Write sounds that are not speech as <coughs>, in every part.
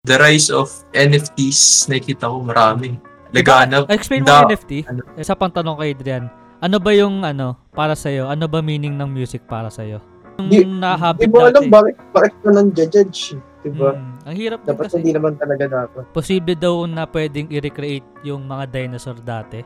the rise of NFTs, nakikita ko marami. Laganap. Explain mo yung NFT. ano? Isa pang tanong kay Adrian. Ano ba yung ano para sa Ano ba meaning ng music para sa Yung Di- nahabit Hindi mo alam dati. bakit, bakit ka nang judge, diba? Hmm, ang hirap din Dapat kasi. hindi naman talaga dapat. Posible daw na pwedeng i-recreate yung mga dinosaur dati.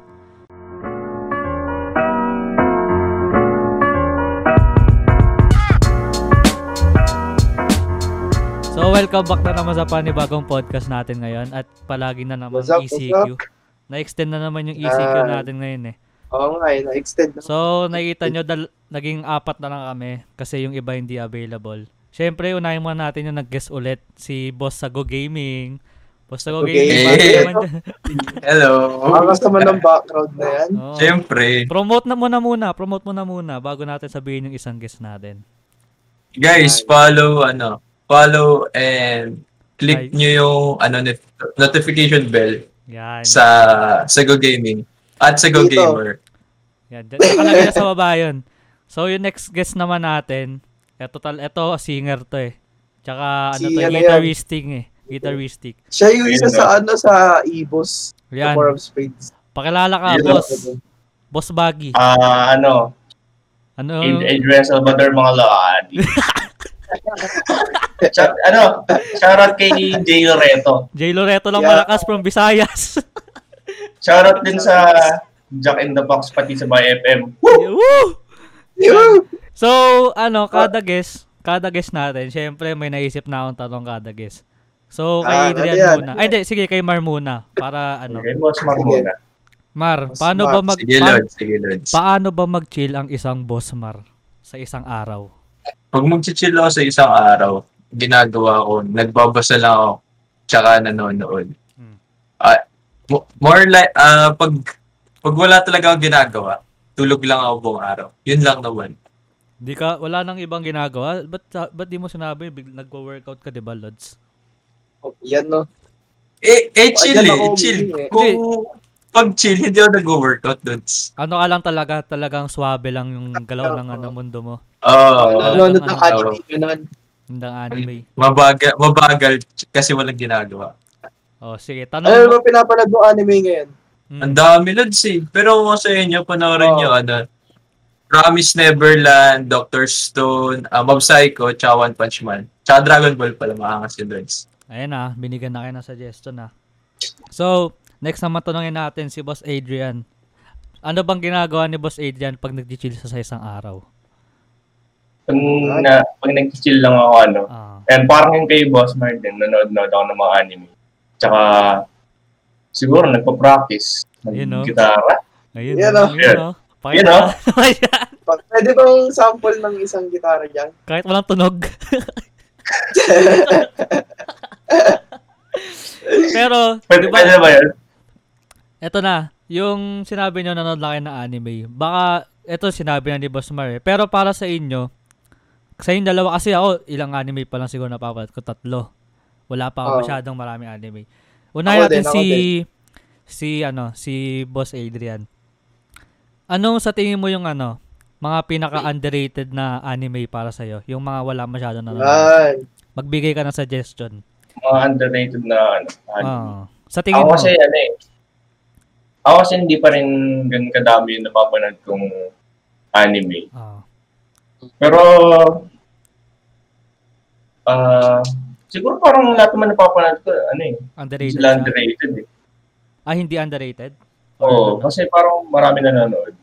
So welcome back na naman sa panibagong podcast natin ngayon at palagi na naman What's up, ECQ. Na-extend na naman yung ECQ Ah. natin ngayon eh. Oo nga, eh, na-extend na. So, nakikita nyo, dal- naging apat na lang kami kasi yung iba hindi available. Siyempre, unahin muna natin yung nag-guest ulit, si Boss Sago Gaming. Boss Sago Sago Gaming, dyan. <laughs> Hello. Ang naman ng background na yan. Oo. Siyempre, Promote na muna muna, promote muna muna bago natin sabihin yung isang guest natin. guys, follow, ano, follow and click Nice. nyo yung ano, notification bell Yan. sa sa Go Gaming at sa Go Dito. Gamer. Yan. Nakalagay na sa baba yun. So, yung next guest naman natin, eto, tal eto singer to eh. Tsaka, ano Si to, ano yan? guitaristic eh. Guitaristic. Siya yung isa sa ano sa Ibos. Yan. Four of Spades. Pakilala ka, Yun. boss. Boss Baggy. Ah, ano, Ano? Ad- Adrian Salvador mga laadi. <laughs> Shout- ano, shoutout kay Jay Loreto. Jay Loreto lang Yeah. malakas from Visayas. <laughs> Shoutout din sa Jack in the Box pati sa Bay FM. Woo! So, ano, kada guest, kada guest natin, syempre may naisip na akong tanong kada guest. So, kay Ah, Adrian ano yan? muna. Ay, hindi, sige, kay Mar muna. Para, ano. Okay, boss Sige. muna. Mar, paano Mar, ba mag... Sige, pa- Lods. Sige, Lods. paano ba mag-chill ang isang boss, Mar? Sa isang araw? Pag mag-chill ako sa isang araw, ginagawa ko, nagbabasa lang ako, tsaka nanonood. Hmm. Ah, mo- more like, ah, pag, pag wala talaga akong ginagawa, tulog lang ako buong araw. Yun lang naman. Di ka, wala nang ibang ginagawa? Ba't, ba't di mo sinabi, big, nagwo-workout ka, di ba, Lods? Oh, Yan no. Eh, eh chill Ayan eh, ako, chill. eh. Kung pag chill, hindi ako nag-workout, Lods. Ano ka lang talaga, talagang swabe lang yung galaw ng ano, mundo mo. Oo. Wala Ano, ano, nang ano, ano. anime, ganun. Hindi anime. mabagal, mabagal kasi walang ginagawa. Oh, sige, Ano tanong mo. ba pinapanood mo anime ngayon? Mm. Ang dami Lods eh. Pero kung sa inyo, panoorin Oo. nyo, ano, Promise Neverland, Doctor Stone, uh, Mob Psycho, tsaka One Punch Man. Tsaka Dragon Ball pala, makangas yun, Lods. Ayan na, binigyan na kayo ng suggestion na. So, next naman tanongin natin si Boss Adrian. Ano bang ginagawa ni Boss Adrian pag nag-chill sa isang araw? Pag, na, pag nag-chill lang ako, ano, Ah, and parang yung kay Boss Martin, nanood-nood ako ng mga anime. Tsaka, siguro nagpa-practice Ayun, no? ng gitara. ayun, Yan, oh. ayun, oh. Pakita yan. Pwede bang sample ng isang gitara dyan? Kahit walang tunog. <laughs> Pero, Pwede, di ba, pwede ba yun? eto na, yung sinabi nyo nanood lang kayo ng anime, baka, eto sinabi na ni Boss Mar eh. Pero para sa inyo, sa inyong dalawa, kasi ako, ilang anime pa lang siguro napapanood ko, tatlo. Wala pa ako Oo. masyadong maraming anime. Unahin Ako natin din, ako si, si, ano, si Boss Adrian. Anong sa tingin mo yung ano, mga pinaka-underrated na anime para sa'yo? Yung mga wala masyadong nanonood. Yan. Magbigay ka ng suggestion. Mga underrated na ano, anime. Ah. Sa tingin Ako mo, kasi ano eh. Ako kasi hindi pa rin ganun kadami yung napapanood kong anime. ah, Pero, ah, siguro parang lahat naman napapanood ko, ano eh, underrated. sila underrated eh. Ah, hindi underrated? Oo, ano? kasi parang marami nanonood.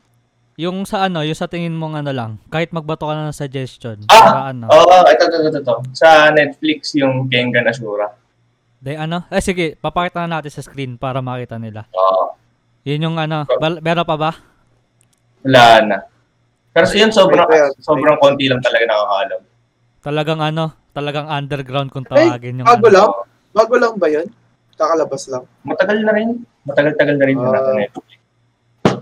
Yung sa ano, yung sa tingin mong ano lang, kahit magbato ka na ng suggestion, Ah! para ano, Oo, ito, ito, ito, ito. Sa Netflix, yung Kengan Ashura. de, ano, eh sige, papakita na natin sa screen para makita nila. Oo, Yun yung ano, bal- meron pa ba? wala na. Pero sa yun, sobrang, sobrang konti lang talaga nakakaalam. Talagang ano, talagang underground kung tawagin yung bago ano. lang? Bago lang ba yun? Kakalabas lang. Matagal na rin. Matagal-tagal na rin Ah. na Netflix.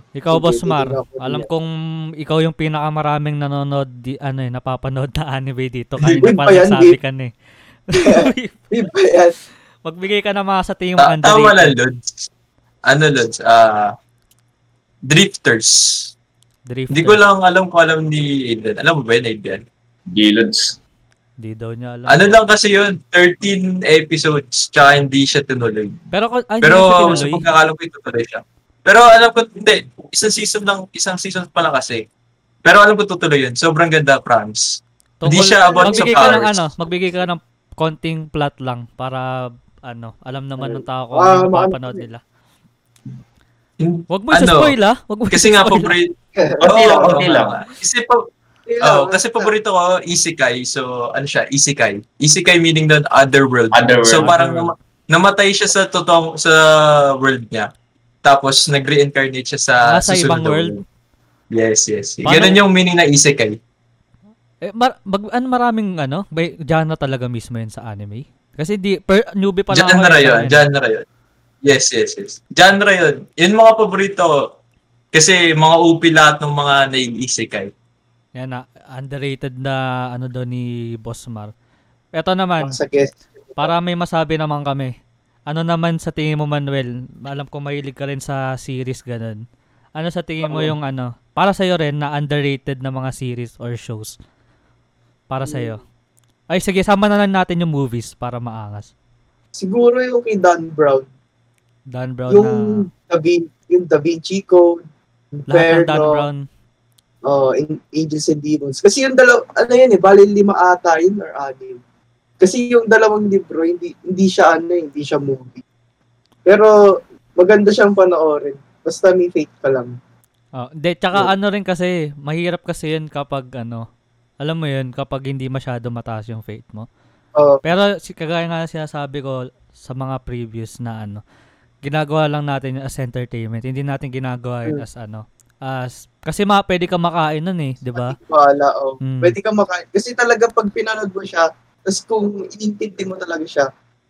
Ikaw, Boss Mar, alam kong ikaw yung pinakamaraming nanonood, di, ano eh, napapanood na anime dito. Kaya Uy, na pa yan, sabi ka na eh. <laughs> Di ba yan? Magbigay ka na mga sa tingin mo Ta- tama lang, underrated. Lods. Ano, Lods? Ah, Drifters. Drifter. Hindi ko lang alam kung alam ni Aiden. Alam mo ba yun, Aiden? Gilods. Di daw niya alam. Ano lang kasi yun, 13 episodes, tsaka hindi siya tinuloy. Pero, ay, Pero hindi sa siya tinuloy. pagkakalam ko, itutuloy siya. Pero alam ko, hindi, isang season lang, isang season pa lang kasi. Pero alam ko tutuloy yun. Sobrang ganda, promise. Hindi siya about sa magbigay ka ng powers. ano, magbigay ka ng konting plot lang para ano, alam naman ng tao kung Ah, ano papanood nila. Wag mo Ano? i-spoil ah. Wag mo Kasi nga, paborito. <laughs> Konti lang, konti lang. Kasi, pa, oh, kasi paborito ko, isekai. So, ano siya, isekai. Isekai meaning the other world. Otherworld. So, parang Otherworld. nama- namatay siya sa totoong, sa world niya. Tapos, nag-reincarnate siya sa, Ah, sa susunod ibang world? Yes, yes. Paano- Ganun yung meaning na isekai. Eh, mar- mag- ano, maraming ano, may genre talaga mismo yun sa anime. Kasi di, per, newbie pa lang ako. Genre eh, yun, genre yun. Yes, yes, yes. Genre yun. Yun mga paborito ko. Kasi mga UP lahat ng mga nai-isekai. Yan na, underrated na ano daw ni Boss Mar. Ito naman, Sa guest. para may masabi naman kami. Ano naman sa tingin mo, Manuel? Alam ko mahilig ka rin sa series, ganun. Ano sa tingin mo yung ano, para sa'yo rin na underrated na mga series or shows? Para sa'yo. Ay, sige, sama na lang natin yung movies para maangas. Siguro yung kay Dan Brown. Dan Brown yung na... Da Vin- yung Da Vinci Code, ng Dan Inferno, Brown. oh, in Angels and Demons. Kasi yung dalaw, ano yun eh, bali lima ata yun or anim. Kasi yung dalawang libro, hindi hindi siya ano, eh, hindi siya movie. Pero maganda siyang panoorin. Basta may faith ka lang. Oh, de, tsaka Yeah. ano rin kasi, mahirap kasi yun kapag ano, alam mo yun, kapag hindi masyado mataas yung faith mo. Oh, Pero si kagaya nga sinasabi ko sa mga previous na ano, ginagawa lang natin as entertainment. Hindi natin ginagawa yun Mm. as ano, as kasi ma pwede ka makain nun eh, 'di ba? wala, oh. Mm. Pwede ka makain. Kasi talaga pag pinanood mo siya, tapos kung inintindi mo talaga siya,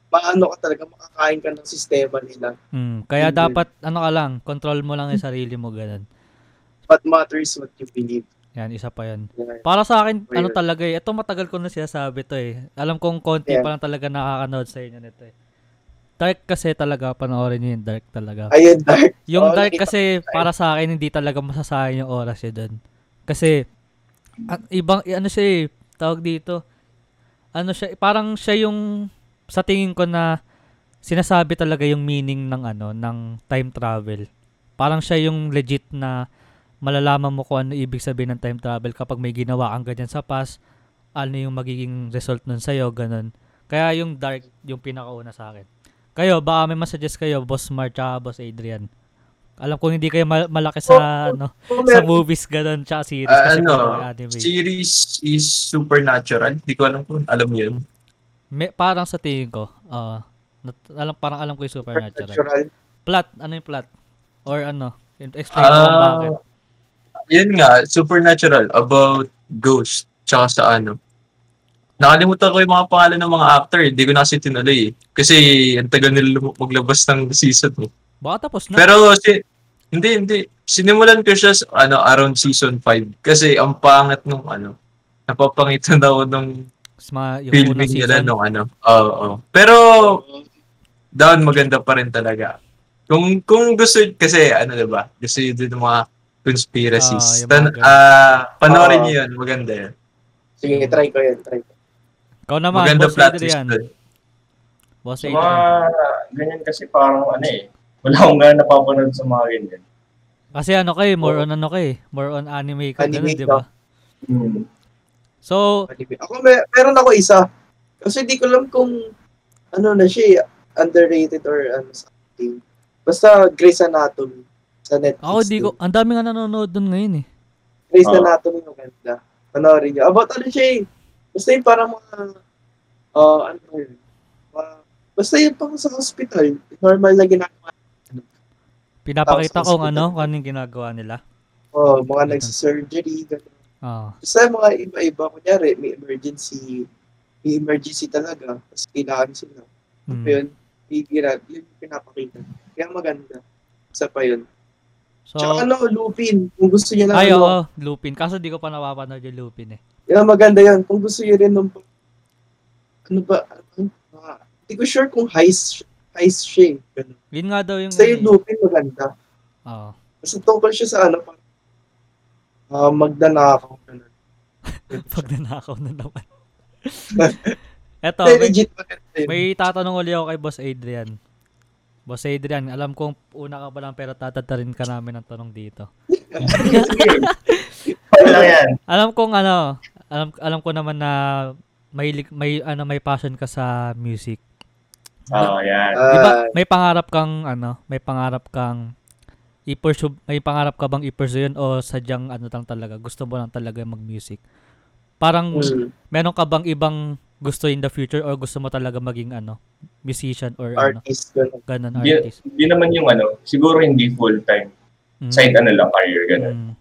maano ka talaga, makakain ka ng sistema nila. Mm, kaya Mm. dapat ano ka lang, control mo lang yung sarili mo ganun. What matters what you believe. Yan, isa pa 'yan. Yeah. Para sa akin, Ayun. ano talaga eh, ito matagal ko na sinasabi to eh. Alam kong konti Yeah. pa lang talaga nakakanood sa inyo nito eh. Dark kasi talaga, panoorin niyo yung Dark talaga. Ayun, Dark. Yung Oo, dark kasi para sa akin hindi talaga masasayang yung oras niya doon. Kasi ang ibang ano siya eh, tawag dito. Ano siya, parang siya yung sa tingin ko na sinasabi talaga yung meaning ng ano, ng time travel. Parang siya yung legit na malalaman mo kung ano ibig sabihin ng time travel kapag may ginawa kang ganyan sa past, ano yung magiging result nun sa'yo, ganun. Kaya yung dark, yung pinakauna sa akin. Kayo, baka may masuggest kayo, Boss Mark tsaka Boss Adrian. Alam ko hindi kayo mal- malaki sa ano Kung sa movies ganun tsaka series Ah, kasi ano, anime. series is supernatural. Hindi ko alam kung alam mo yun. May, parang sa tingin ko, ah, nat- alam parang alam ko yung supernatural. Supernatural. Plot, ano yung plot? Or ano? Explain mo kung Ah, bakit. yun nga, supernatural about ghost. Tsaka sa ano. Nakalimutan ko yung mga pangalan ng mga actor. Hindi ko na kasi tinuloy eh. Kasi ang tagal nila lum- maglabas ng season. Eh. Baka tapos na. Pero si, hindi, hindi. Sinimulan ko siya ano, around season 5. Kasi ang pangat nung ano, napapangitan ako nung Mas mga, yung filming nila season. nung ano. Oo, oo. Pero down maganda pa rin talaga. Kung kung gusto kasi ano 'di ba? Gusto niyo din ng mga conspiracies. Ah, yung Tan mga ganun. ah panoorin Ah. niyo 'yun, maganda 'yan. Sige, try ko yan, try ko. Ikaw naman, Maganda Boss plot twist Adrian. doon. Boss Sa mga Adrian. ganyan kasi parang ano eh. Wala akong nga napapanood sa mga ganyan. Kasi ano kay, more on ano kay, more on anime ka, ganun, Anime di ka. ba? Hmm. So, Ako, may, meron ako isa. Kasi di ko alam kung ano na siya, eh, underrated or ano something. Basta Grey's Anatomy sa Netflix. ako di ko, ang dami nga nanonood doon ngayon eh. Grey's Oo. Anatomy maganda. Panoorin niyo. About ano siya eh. Basta yung parang mga, uh, ano yun? Mga- basta yung pang sa hospital. Normal na ginagawa. Pinapakita Tapos kong hospital. ano, kung ano yung ginagawa nila. Oh, mga nagsa-surgery. ganun. Oo. Basta mga iba-iba. Kunyari, may emergency. May emergency talaga. Tapos kailangan sila. Mm. Yun, bibira, yun yung pinapakita. Kaya maganda. Isa pa yun. So, Tsaka ano, Lupin. Kung gusto niya na ay, ano, oo, Lupin. Kaso di ko pa napapanood yung Lupin eh. Yan maganda yun. Kung gusto niya rin nung, ano ba, ano, mga, hindi ko sure kung heist, heist siya eh. Ganun. Yun nga daw yung... Basta yung Lupin maganda. Oo. Basta tungkol siya sa ano, parang, uh, magdanakaw. Ganun. <laughs> Pag nanakaw na naman. <laughs> Eto, may, legit may tatanong uli ako kay Boss Adrian. Boss Adrian, alam kong una ka pa lang pero tatatarin ka namin ng tanong dito. <laughs> Ano lang yan? Alam kong ano, alam alam ko naman na may lik- may ano may passion ka sa music. Oo, yan. Ah, Di ba may pangarap kang ano, may pangarap kang i-pursue, may pangarap ka bang i-pursue yun o sadyang ano lang talaga, gusto mo lang talaga mag-music? Parang mm, meron ka bang ibang gusto in the future or gusto mo talaga maging ano, musician or ano, artist, gano'n. ganun Di, artist? di naman yung ano, siguro hindi full-time. Mm. Side ano lang, career, gano'n. Mm.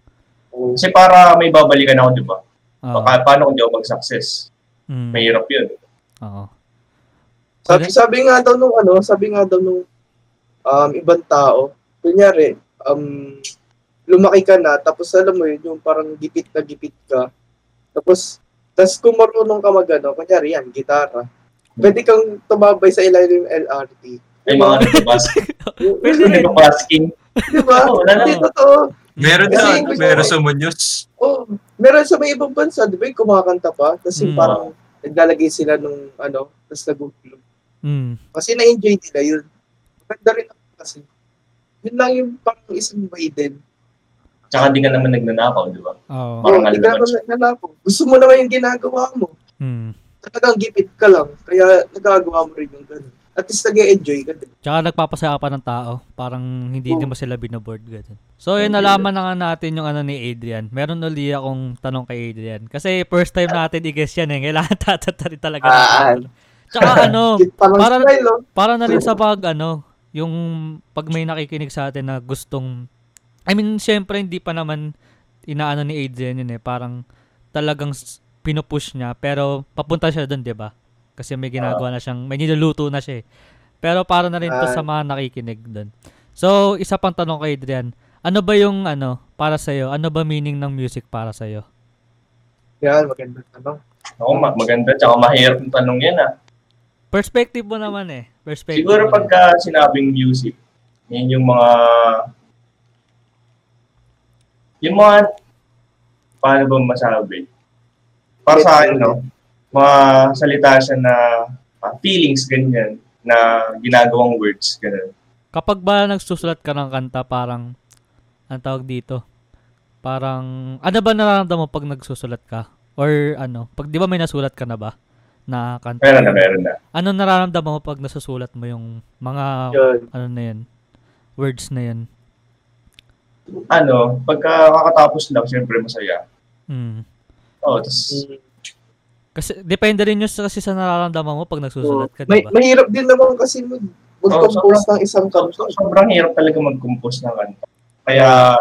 Mm, Kasi para may babalikan ako, di ba? Oo. Baka, paano kung di ako mag-success? Mm. Mahirap yun. Oo. Sabi, sabi nga daw nung ano, sabi nga daw nung um, ibang tao, kunyari, um, lumaki ka na, tapos alam mo yun, yung parang gipit na gipit ka. Tapos, tas kung marunong ka mag ano, kunyari yan, gitara, pwede kang tumabay sa ilalim ng LRT. Ay, mga <laughs> nagbabasking. Pwede rin. nagbabasking. Di ba? Oo, wala Hindi, naman. totoo. Meron Kasi na, meron sa Munyos. Oh, meron sa may ibang bansa, di ba yung kumakanta pa? Tapos yung Mm. parang naglalagay sila nung ano, tapos nagugulog. Mm. Kasi na-enjoy nila yun. Maganda rin ako kasi. Yun lang yung parang isang way din. Tsaka di ka naman nagnanakaw, di ba? Oo. Parang oh, hindi ka alam naman nalako. Gusto mo naman yung ginagawa mo. Mm. Talagang gipit ka lang. Kaya nagagawa mo rin yung ganun. At least nag-enjoy ka din. Tsaka nagpapasaya pa ng tao. Parang hindi Oo. naman sila binaboard. Ganun. So, yun, nalaman na nga natin yung ano ni Adrian. Meron uli akong tanong kay Adrian. Kasi first time natin i-guess yan eh. Kailangan <laughs> tatatari talaga. Ah. Tsaka ano, <laughs> para- oh. para na rin sa pag ano, yung pag may nakikinig sa atin na gustong I mean, syempre hindi pa naman inaano ni Adrian yun eh. Parang talagang pinupush niya pero papunta siya doon, 'di ba? Kasi may ginagawa na siyang may niluluto na siya eh. Pero para na rin to Ah. sa mga nakikinig doon. So, isa pang tanong kay Adrian. Ano ba yung ano para sa Ano ba meaning ng music para sa Yan, magandang tanong. Ako, ma- maganda. Tsaka mahirap yung tanong yan, ah. Perspective mo naman eh. Perspective. mo Siguro naman. pagka sinabing music, yan yung mga... Yung mga... Paano ba masabi? Para sa akin, no? Mga salita siya na ah, feelings, ganyan, na ginagawang words, ganun. Kapag ba nagsusulat ka ng kanta, parang, ang tawag dito, parang, ano ba nararamdaman mo pag nagsusulat ka? Or ano, pag di ba may nasulat ka na ba? Na kanta? Meron na, meron na. Ano nararamdaman mo pag nasusulat mo yung mga, Yun. ano na yun, words na yun? Ano, pagka kakatapos lang, siyempre masaya. Hmm. Oh, tapos Mm. Kasi, depende rin yun sa, kasi sa nararamdaman mo pag nagsusulat ka, May, di ba? mahirap din naman kasi mag, mag-compose ng isang so, kanta. sobrang hirap talaga mag-compose ng kanta. Kaya,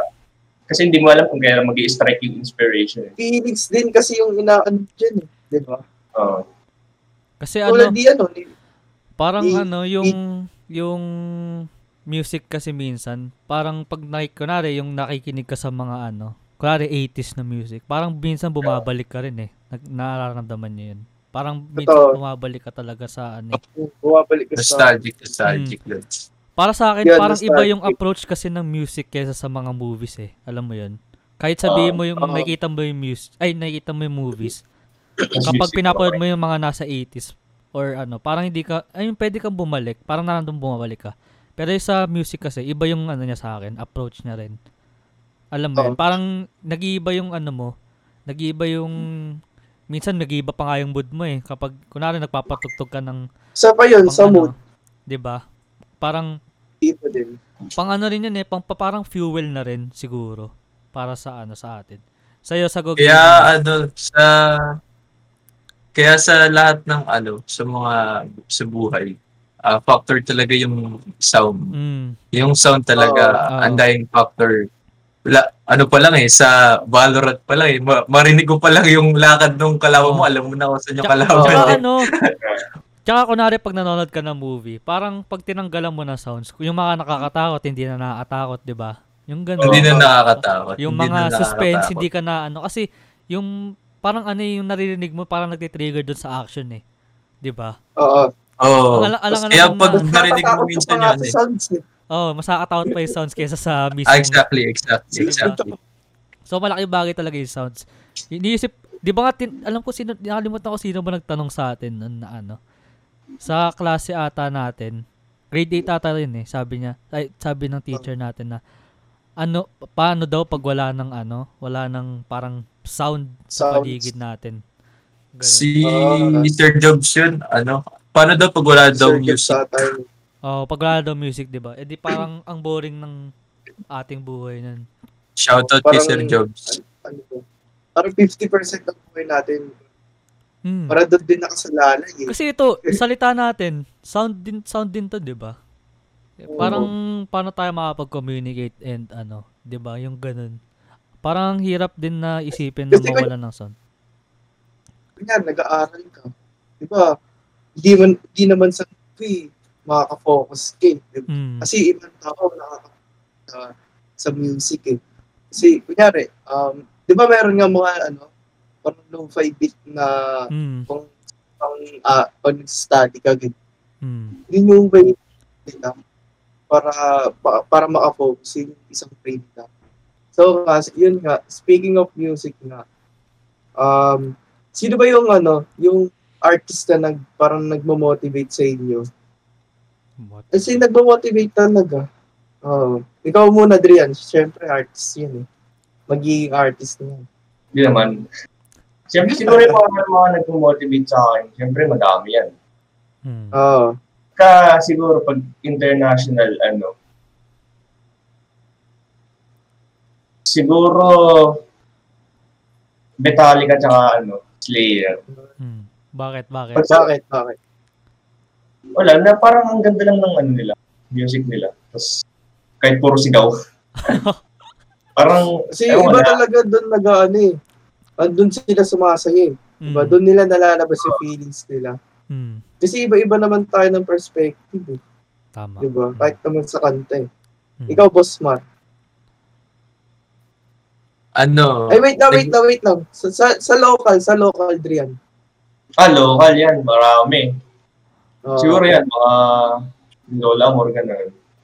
kasi hindi mo alam kung kailan mag strike yung inspiration. Feelings din kasi yung inaano dyan eh. Di ba? Oo. Kasi Tulad ano, di ano, di, Parang I- ano, yung yung music kasi minsan, parang pag nakik kunwari, yung nakikinig ka sa mga ano, kunwari 80s na music, parang minsan bumabalik ka rin eh. Nag, nararamdaman niyo yun. Parang minsan bumabalik ka talaga sa ano eh. bumabalik ka sa... Nostalgic, nostalgic. Hmm. That's Para sa akin, Yeah, parang iba yung nostalgic. approach kasi ng music kaysa sa mga movies eh. Alam mo yun? Kahit sabihin mo yung Oo. nakikita mo yung music, ay nakikita mo yung movies, kapag pinapanood mo yung mga nasa 80s or ano, parang hindi ka, ay pwede kang bumalik, parang nararamdaman bumabalik ka. Pero yung sa music kasi, iba yung ano niya sa akin, approach niya rin. Alam mo yun, Oo. parang nag-iiba yung ano mo, nag-iiba yung, minsan nag-iiba pa nga yung mood mo eh. Kapag, kunwari nagpapatugtog ka ng, Sa pa yun, pang sa ano, mood. 'di ba? Parang, Dito din. pang ano rin yun eh, pang, pa- parang fuel na rin siguro, para sa ano, sa atin. Sa'yo, sa Go Kaya ano sa kaya sa lahat ng ano sa mga sa buhay ah, factor talaga yung sound. Mm, Yung sound talaga Oo. undying factor. Wala, ano pa lang eh sa Valorant pa lang eh ma- marinig mo pa lang yung lakad ng kalaban mo alam mo na kung saan yung kalaban. tsaka eh. ano, <laughs> tsaka kunwari pag nanonood ka ng movie, parang pag tinanggalan mo ng sounds, yung mga nakakatakot, hindi na nakakatakot, di ba? Yung ganun. Hindi na nakakatakot. Yung hindi mga na suspense, nakakatakot. hindi ka na ano. Kasi, yung parang ano eh, yung naririnig mo, parang nagtitrigger doon sa action eh. Di ba? Oo. Oo. Ang ala- alang- Kaya alang- pag narinig mo minsan sa eh. sounds eh. Oh, masakatakot pa yung sounds kaysa sa mismong Ah, exactly, exactly, Diba? exactly. So malaki bagay talaga yung sounds. Iniisip Di ba nga, tin- alam ko sino, nakalimutan ko sino ba nagtanong sa atin na ano. Sa klase ata natin, grade 8 ata rin eh, sabi niya, ay, sabi ng teacher natin na, ano, paano daw pag wala ng ano, wala ng parang sound sa Sounds. paligid natin. Ganun. Si Ah. Sir Jobs yun, ano, paano daw pag wala daw music? sa. Oh, pag wala daw music, 'di ba? Eh di parang ang boring ng ating buhay nun. Shoutout kay Parang- Sir Jobs. Ano to? Parang 50% ng buhay natin. Hmm. Para doon din nakasalalay eh. Kasi ito, salita natin, sound din sound din 'to, 'di ba? Eh, Parang paano tayo makapag-communicate and ano, 'di ba? Yung ganun. Parang ang hirap din na isipin na mawala ng sound. Ganyan, nag-aaral ka. Di ba? Hindi, man, hindi naman sa movie makaka-focus ka eh. Di ba? Hmm. Kasi ibang tao nakaka sa, sa music eh. Kasi, kunyari, um, di ba meron nga mga ano, parang lo-fi beat na Hmm. pang, pang, ah, pang study ka, ganyan. Hmm. Yun yung way nila para, pa, para makafocus yung isang brain ka. So, kasi yun nga, speaking of music nga, um, sino ba yung ano, yung artist na nag, parang nagmo-motivate sa inyo? What? Kasi nagmo-motivate talaga. Oo. ikaw muna, Adrian. Siyempre, artist yun eh. Magiging artist na yan. Hindi naman. Siyempre, siguro yung mga, mga nag-motivate sa akin, siyempre, madami yan. Hmm. Oo. Ka, siguro, pag international, ano, siguro, Metallica tsaka, ano, Slayer. Hmm. Bakit? Bakit? Pag Bakit? Bakit? Wala, na parang ang ganda lang ng ano nila, music nila. Tapos, kahit puro sigaw. <laughs> parang, ewan iba na. talaga doon nag ano eh. Doon sila sumasaya eh. Diba? Hmm. Doon nila nalalabas yung feelings nila. Hmm. Kasi iba-iba naman tayo ng perspective eh. Tama. Diba? Kahit naman sa kanta eh. Hmm. Ikaw, Boss Mar. Ano, Ay, wait lang, wait lang, wait lang. Sa, sa, sa local, sa local, Drian. ah, local yan, marami. Oo. Siguro yan, mga Lola Morgan na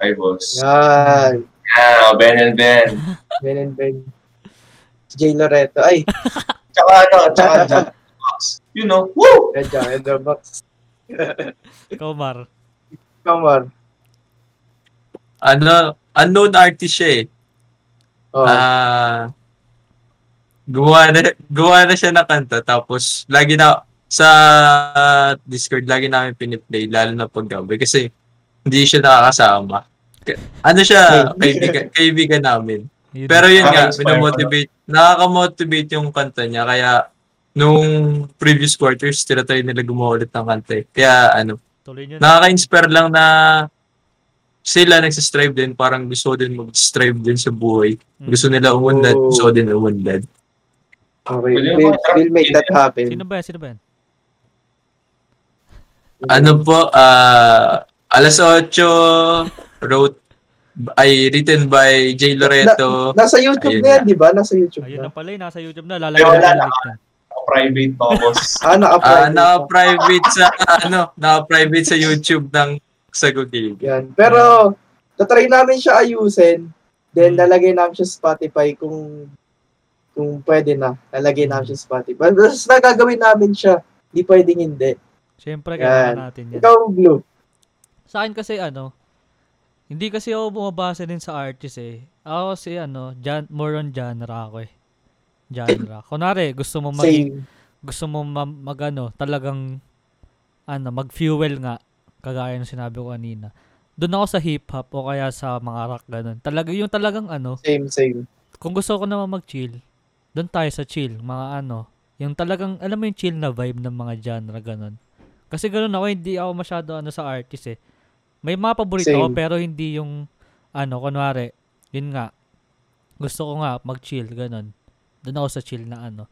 Ay, boss. Yan. Ah, Ben and Ben. <laughs> Ben and Ben. Jay Loreto. Ay, <laughs> Tsaka ano, tsaka <laughs> Jack Box. You know, woo! Red Jack and the Box. Ikaw, Mar. Kamar. ano, unknown artist siya eh. Oh. Ah, gumawa na, gumawa na siya ng kanta tapos lagi na sa Discord lagi namin piniplay lalo na pag gabi kasi hindi siya nakakasama. Ano siya, kaibigan, kaibigan namin. Pero yun nga, pinamotivate, nakaka-motivate yung kanta niya kaya nung previous quarters, tinatry nila gumawa ulit ng kanta eh. Kaya ano, nakaka-inspire lang na sila nagsistrive din, parang gusto din mag-strive din sa buhay. Hmm. Gusto nila umunlad, Oh. gusto din umunlad. okay. We'll, we'll make that happen. Sino ba yan? Sino ba yan? Ano po, ah, alas 8, wrote, ay written by Jay Loreto. Nasa YouTube Ayun na yan, di ba? Nasa YouTube Ayun na. na pala eh, nasa YouTube na. Ay, Lalagyan wala na na. na. Private pa, boss. <laughs> Ah, naka-private. pa. naka-private sa, ano, naka-private sa YouTube ng Sagugig. Yan. Pero, tatry namin siya ayusin. Then, Hmm. lalagay namin siya sa Spotify kung kung pwede na. Lalagay namin siya sa Spotify. Tapos, nagagawin namin siya. Hindi pwedeng hindi. Siyempre, kailangan natin yan. Ikaw, Blue. Sa akin kasi ano, hindi kasi ako bumabase din sa artist eh. Ako kasi ano, gen- more on genre ako eh. Genre. <coughs> Kunwari, gusto mo maging, Same. gusto mo ma- mag ano, talagang ano, mag-fuel nga, kagaya ng sinabi ko kanina. Doon ako sa hip-hop o kaya sa mga rock ganun. Talaga, yung talagang ano, Same, same. kung gusto ko naman mag-chill, doon tayo sa chill, mga ano, yung talagang, alam mo yung chill na vibe ng mga genre, ganun. Kasi ganun ako, hindi ako masyado ano sa artist eh. May mga paborito Same. ako, pero hindi yung, ano, kunwari, yun nga, gusto ko nga mag-chill, ganun. Doon ako sa chill na ano.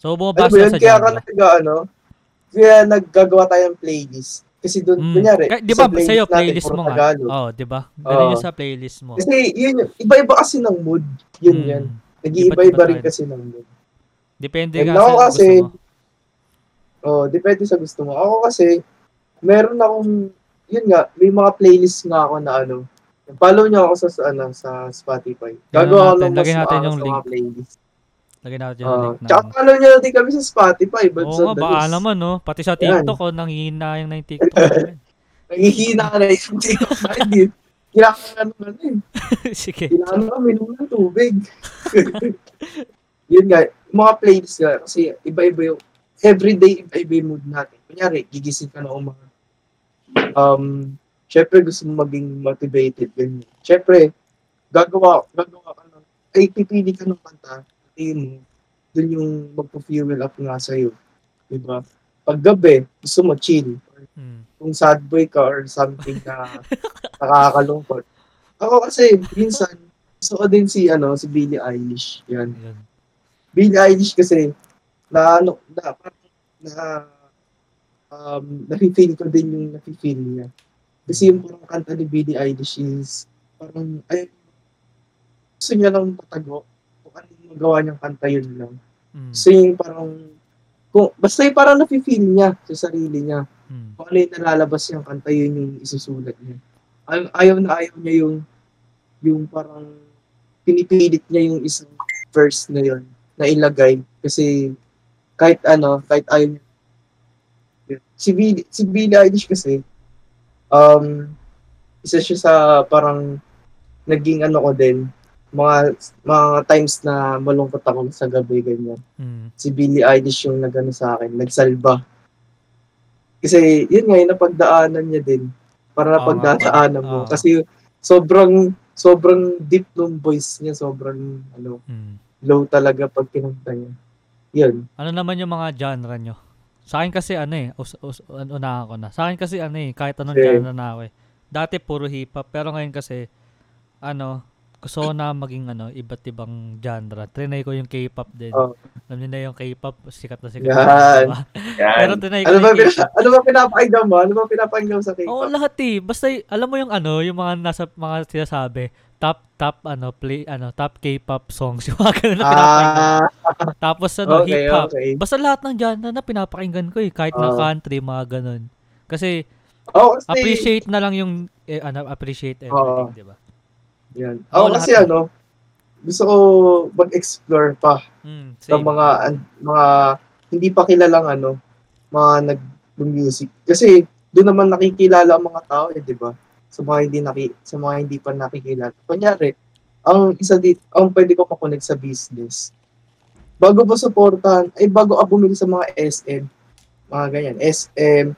So, Ano bumabasa ba yun? sa Kaya ka genre. nag, ano, kaya naggagawa tayo ng playlist. Kasi doon, Mm. kunyari, Kaya- di ba, sa sa'yo, natin, playlist puro mo nga. Tagalog. Oh, di ba? Ganun Oo. yung sa playlist mo. Kasi yun, iba-iba kasi ng mood. Yun Mm. yan. Nag-iiba-iba iba rin kasi ng mood. Depende And ka sa kasi, gusto mo. Oh, depende sa gusto mo. Ako kasi, meron akong, yun nga, may mga playlist nga ako na ano, follow niyo ako sa, sa ano sa Spotify. Gagawa ko natin, lang mas lagyan natin yung sa link. mga playlist. Lagyan natin yung Uh, link na. tsaka ano. follow na din kami sa Spotify. Oo Bunso nga, baka naman, no? Pati sa. TikTok, oh, nanghihina yung na yung TikTok. <laughs> ka na yung TikTok <laughs> na hindi. Kailangan ka naman eh. <laughs> Sige. Kailangan ka minom ng tubig. Yun nga, mga playlist nga, kasi iba-iba yung, everyday iba-iba mood natin. Kunyari, gigising ka na umaga. Um, syempre gusto mo maging motivated. Ganyan. Syempre, gagawa, gagawa ka ng, ay pipili ka ng kanta, tingin mo, dun yung magpo-fuel up nga sa'yo. Diba? Pag gabi, gusto mo chill. Mm. Kung sad boy ka or something na <laughs> nakakalungkot. Ako kasi, minsan, gusto ko din si, ano, si Billie Eilish. Yan. Yun. Billie Eilish kasi, na, ano, na, parang, na, um, nafe-feel ko din yung nafe-feel niya. Kasi yung parang kanta ni Billie Eilish is, parang, ay, gusto niya lang patago. Kung ano yung magawa niyang kanta yun lang. Mm. So yung parang, kung, basta yung parang nafe-feel niya sa sarili niya Mm. kung ano yung nalalabas niyang kanta, yun yung isusulat niya. Ay, ayaw na ayaw niya yung, yung parang, pinipilit niya yung isang verse na yun, na ilagay. Kasi, kahit ano, kahit niya. Si Billie, si Billie Eilish kasi, um, isa siya sa parang, naging ano ko din, mga, mga times na malungkot ako sa gabi, ganyan Mm. si Billie Eilish yung nagano sa akin, nagsalba. Kasi yun nga, yung napagdaanan niya din. Para Tama, napagdaanan mo. tama. Kasi sobrang, sobrang deep nung voice niya. Sobrang, ano, Mm. low talaga pag kinanta niya. Yun. Ano naman yung mga genre nyo? Sa akin kasi ano eh, us, us, un- unahan ko na. Sa akin kasi ano eh, kahit anong Okay. genre na ako eh. Dati puro hip-hop, pero ngayon kasi, ano, gusto ko na maging ano, iba't ibang genre. Trinay ko yung K-pop din. Oh. Alam niyo na yung K-pop, sikat na sikat. Yan. Yan. Pero trinay ko Ano ba, yung pina, K-pop. ano ba pinapakinggan mo? Ano ba pinapakinggan mo sa K-pop? Oo, lahat eh. Basta, alam mo yung ano, yung mga nasa, mga sinasabi, top, top, ano, play, ano, top K-pop songs. <laughs> Yung mga ganun na pinapakinggan. Ah, Tapos ano, okay, hip-hop. okay. Basta lahat ng genre na pinapakinggan ko eh. Kahit na Oo. country, mga ganun. Kasi, Oh, kasi, appreciate na lang yung, eh, ano, appreciate everything, Oo. di ba? Yan. Oo, Ako kasi lahat. ano, gusto ko mag-explore pa Mm, same. mga an- mga hindi pa kilalang ano, mga nag-music. Kasi doon naman nakikilala ang mga tao, eh, 'di ba? Sa mga hindi naki sa mga hindi pa nakikilala. Kunyari, ang isa di ang pwede ko makonect sa business. Bago mo supportahan, ay bago ako bumili sa mga SM, mga ganyan, SM,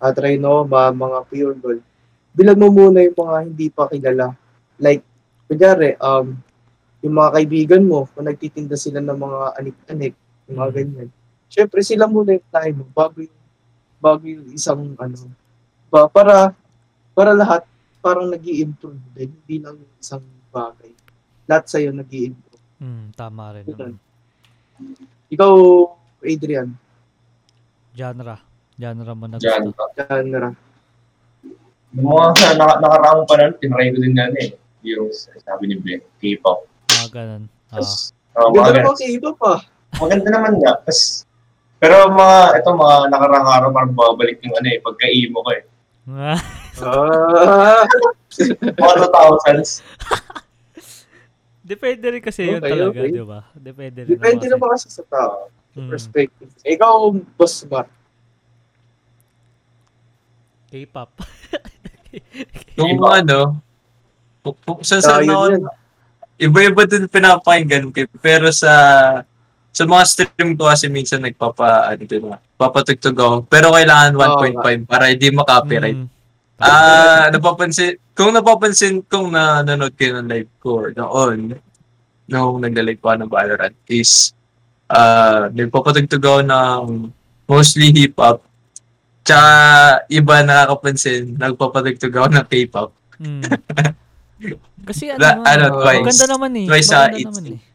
uh, Trinoma, mga Pure Gold. Bilang mo muna yung mga hindi pa kilala. Like, kunyari, um, yung mga kaibigan mo, kung nagtitinda sila ng mga anik-anik, yung mga Mm. ganyan. Siyempre, sila muna yung tayo mo, bago yung, bago yung isang, ano, ba, para, para lahat, parang nag improve din, hindi lang isang bagay. Lahat sa'yo nag improve Mm, tama rin. Ganun. naman. Ikaw, Adrian, Genre. Genre mo na gusto. genre. Yung mga naka, nakaraang pa nun, tinry ko din yan eh. Yung sabi ni Ben, K-pop. Mga ganun. Ah. Tapos, oh, mga Ganda ganun. mo kasi iba pa. Maganda naman nga. Tapos, pero mga, ito mga nakaraang araw, parang babalik yung ano eh, pagka-emo ko eh. Ah, Mga 2000s. Depende rin kasi yun Okay, talaga, okay. di ba? Depende rin depende naman naman kasi sa tao. Mm, Perspective. Ikaw, boss ba? K-pop. <laughs> Yung Iba. ano, sa sa yun yun. iba-iba din pinapakinggan ko. Pero sa sa mga stream ko kasi minsan nagpapa, ano din, papatugtog ako. Pero kailangan 1.5 para hindi makopyright. Mm. Ah, napapansin, kung napapansin kong na nanonood kayo ng live ko or noon, nung nagla-live pa ng Valorant is, ah, nagpapatugtog ako ng mostly hip-hop. Tsaka iba nakakapansin, nagpapatugtog ako ng K-pop. Mm. <laughs> Kasi ano, La- ano, twice. maganda naman eh. Twice sa naman eh.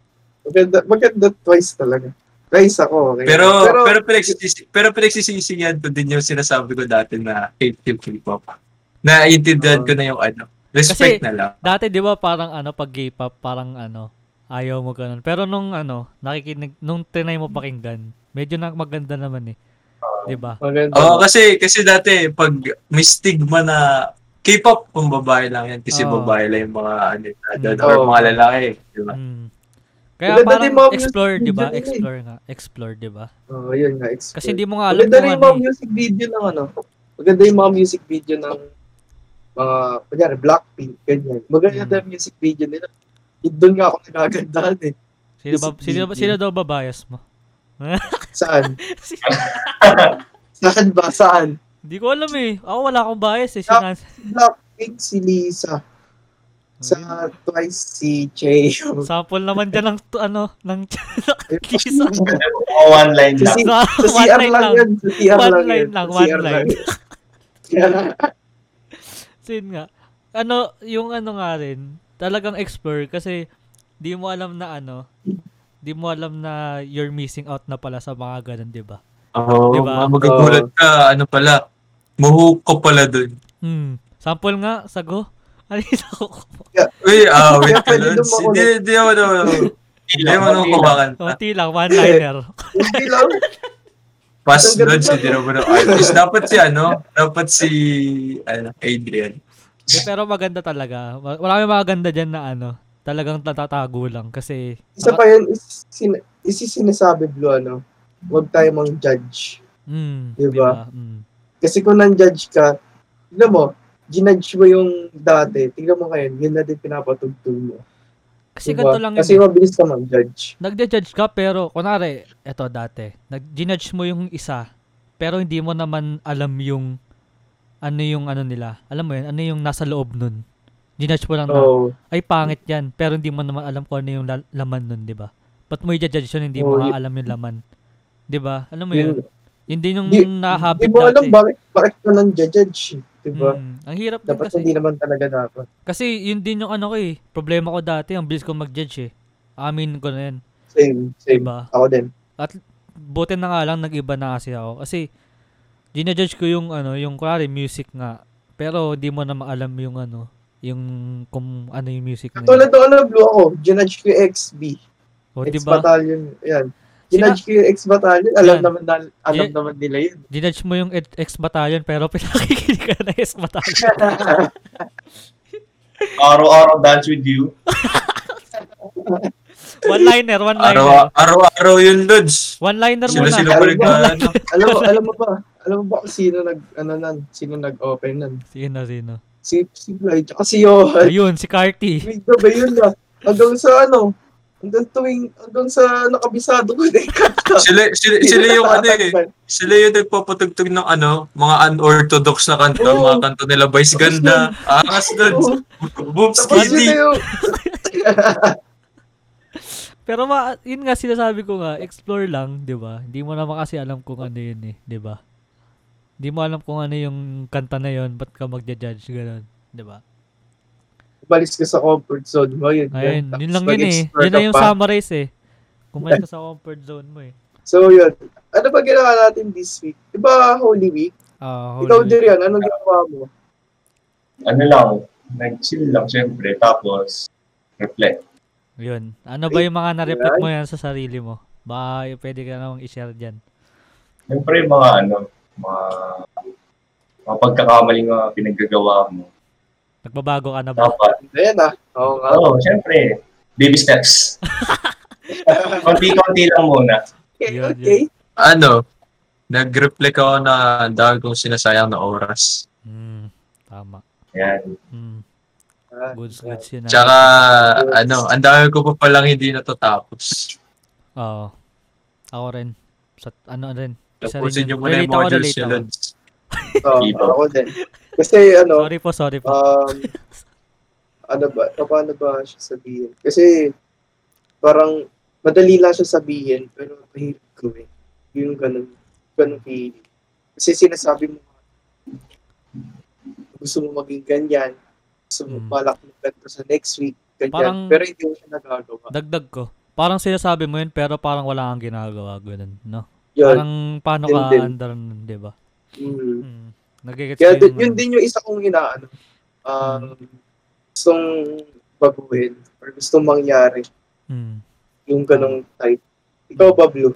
Maganda, maganda twice talaga. Twice ako. Okay. Pero, pero, pinagsisisi, pero pinagsisisihan ko din yung sinasabi ko dati na hate yung K-pop. Naiintindihan ko na yung ano, respect Kasi- na lang. Dati 'di ba parang ano pag K-pop parang ano ayaw mo ganun. Pero nung ano nakikinig nung tinay mo pakinggan, medyo na maganda naman eh. 'Di ba? Oo, kasi kasi dati pag may stigma na K-pop kung babae lang yan kasi Oo. babae lang yung mga ano Mm. or mga lalaki, di ba? Mm. Kaya Maganda parang mga music explore, di ba? video nila eh. Explore nga. Explore, di ba? Oo, yun nga. Explore. Kasi hindi mo nga alam Maganda kung rin yung ano mga eh. music video ng ano. Maganda yung mga music video ng mga, kunyari, Blackpink, ganyan. Maganda Mm. yung music video nila. Doon nga ako nagagandahan eh. Sino ba, music sino, ba, video. sino daw ba bias mo? <laughs> Saan? <laughs> Saan ba? Saan? Hindi ko alam eh. Ako wala akong bias eh. Ah. Sinan- Si Blackpink, si Lisa. Sa Twice, si Chaeyoung. Sample naman dyan ng, ano, ng <laughs> Lisa. Mga <laughs> one line lang. Sa CR lang lang. yan. Sa CR One lang line lang, one line. Sin <laughs> nga. Ano, yung ano nga rin, talagang explore kasi di mo alam na ano, di mo alam na you're missing out na pala sa mga ganun, di ba? Oo, Diba? diba? magagulat ka, ano pala, muhuk ko pala dun. Hmm. Sample nga, sago. Ano yung sago ko? Uy, ah, wait Kaya ka pwede Lods. lumakulit. Hindi, hindi ako na, <laughs> hindi ako na kumakanta. Konti lang, one-liner. Hindi lang. Pas hindi naman ang artist. Dapat si ano, dapat si, ano, Adrian. Di, pero maganda talaga. Ma- Marami maganda dyan na ano, talagang tatatago lang kasi Isa pa yun, is, sin, is sinasabi, Blue, ano, huwag tayo mang judge. mm, Diba? Mm. Kasi kung nan-judge ka, tignan mo, ginudge mo yung dati, tingnan mo ngayon, yun na din pinapatugtog mo. Kasi Diba? ganito lang yun. Kasi eh. mabilis ka mag-judge. Nagde-judge ka pero kunwari, eto dati, nag-judge mo yung isa pero hindi mo naman alam yung ano yung ano nila. Alam mo yun, ano yung nasa loob nun. Ginudge mo lang na, Oo. ay pangit yan, pero hindi mo naman alam kung ano yung la- laman nun, di ba? Ba't mo i-judge yun, hindi mo nga yun- alam yung laman. Di ba? Alam mo yun? yun, Yun yung Di- nahabit di mo alam dati. bakit, bakit ka nang judge, diba? Mm, ang hirap din Dapat kasi. hindi naman talaga dapat. Kasi yun din yung ano ko eh. Problema ko dati, ang bilis ko mag-judge eh. Amin ko na yun. Same, same. Diba? Ako din. buti na nga lang nag-iba na kasi ako. Kasi, ginajudge ko yung ano, yung kunwari music nga. Pero di mo na maalam yung ano, yung kung ano yung music na Tulad ng ano, Blue ako, ginudge ko yung XB. O, di ba? X-Battalion, yan. Ginudge ko yung X-Battalion, alam Yan. naman, na, alam Yan. naman nila yun. Ginudge mo yung Ed- X-Battalion pero <laughs> pinakikinig ka na X-Battalion. <laughs> Araw-araw dance with you. <laughs> One-liner, one-liner. Araw, araw-araw yun, Lods. One-liner muna. Alam pa mo rin ano. alam mo, alam mo ba? Alam mo ba kung sino nag, ano nan, sino nag-open nan? Sino, sino? Si, si Floyd, tsaka si Johan. Ayun, si Carty. Wait ba yun na? Hanggang sa ano, hanggang tuwing, hanggang sa nakabisado ko na yung. <laughs> Sila, sila, sila yung ano eh. Sila yung nagpapatugtog ng ano, mga unorthodox na kanta, Oo. mga kanta nila Vice Ganda, Angas na Skiddy. yung, <laughs> Pero ma, yun nga sinasabi ko nga, explore lang, 'di ba? Hindi mo naman kasi alam kung ano yun eh, 'di ba? Hindi mo alam kung ano yung kanta na yun, ba't ka magja-judge ganun, 'di ba? Balis ka sa comfort zone mo, yun. Ayun, Tapos yun lang yun eh. Yun na yung pa. summarize eh. Kumain ka <laughs> sa comfort zone mo eh. So yun, ano ba ginawa natin this week? Diba Holy Week? Ah, Ikaw Holy din yan, anong ginawa mo? Ano lang, nag-chill lang syempre. Tapos, reflect. Yun. Ano ba yung mga na-reflect mo yan sa sarili mo? Ba, pwede ka namang i-share dyan. Siyempre, mga ano, mga, mga pagkakamaling mga pinaggagawa mo. Nagbabago ka na ba? Dapat, Ayan ah. Oo nga. oo, syempre, baby steps. <laughs> Konti-konti lang muna. Okay, Yun, okay. Ano, nag-reflect ako na ang dami kong sinasayang na oras. Hmm, tama. Yan. Hmm, Ah, goods, goods yun. ah. Tsaka, ano, ang dami ko pa palang hindi natatapos. Oo. Ako rin. Sa, ano rin. Isa rin Tapusin yun. nyo muna yung Relate ako, modules relate nyo, ako. Lods. Oo, Iba. ako din. Kasi ano, Sorry po, sorry po. um, <laughs> ano ba, paano ba siya sabihin? Kasi, parang, madali lang siya sabihin, pero mahirap gawin. Yung ganun, ganun feeling. Kasi sinasabi mo, gusto mo maging ganyan, gusto mo Mm. balak mo ganito sa next week, ganyan, Parang- pero hindi mo siya nagagawa. Dagdag ko. Parang sinasabi mo yun, pero parang wala kang ginagawa. Ganun, no? Yun. Parang paano Yun ka din. andar nun, di ba? Mm. Hmm. Nagigets Kaya din, yung yun din yung isa kong inaano. Um, gustong baguhin or gustong mangyari Hmm. yung ganong type. Ikaw ba, Blue?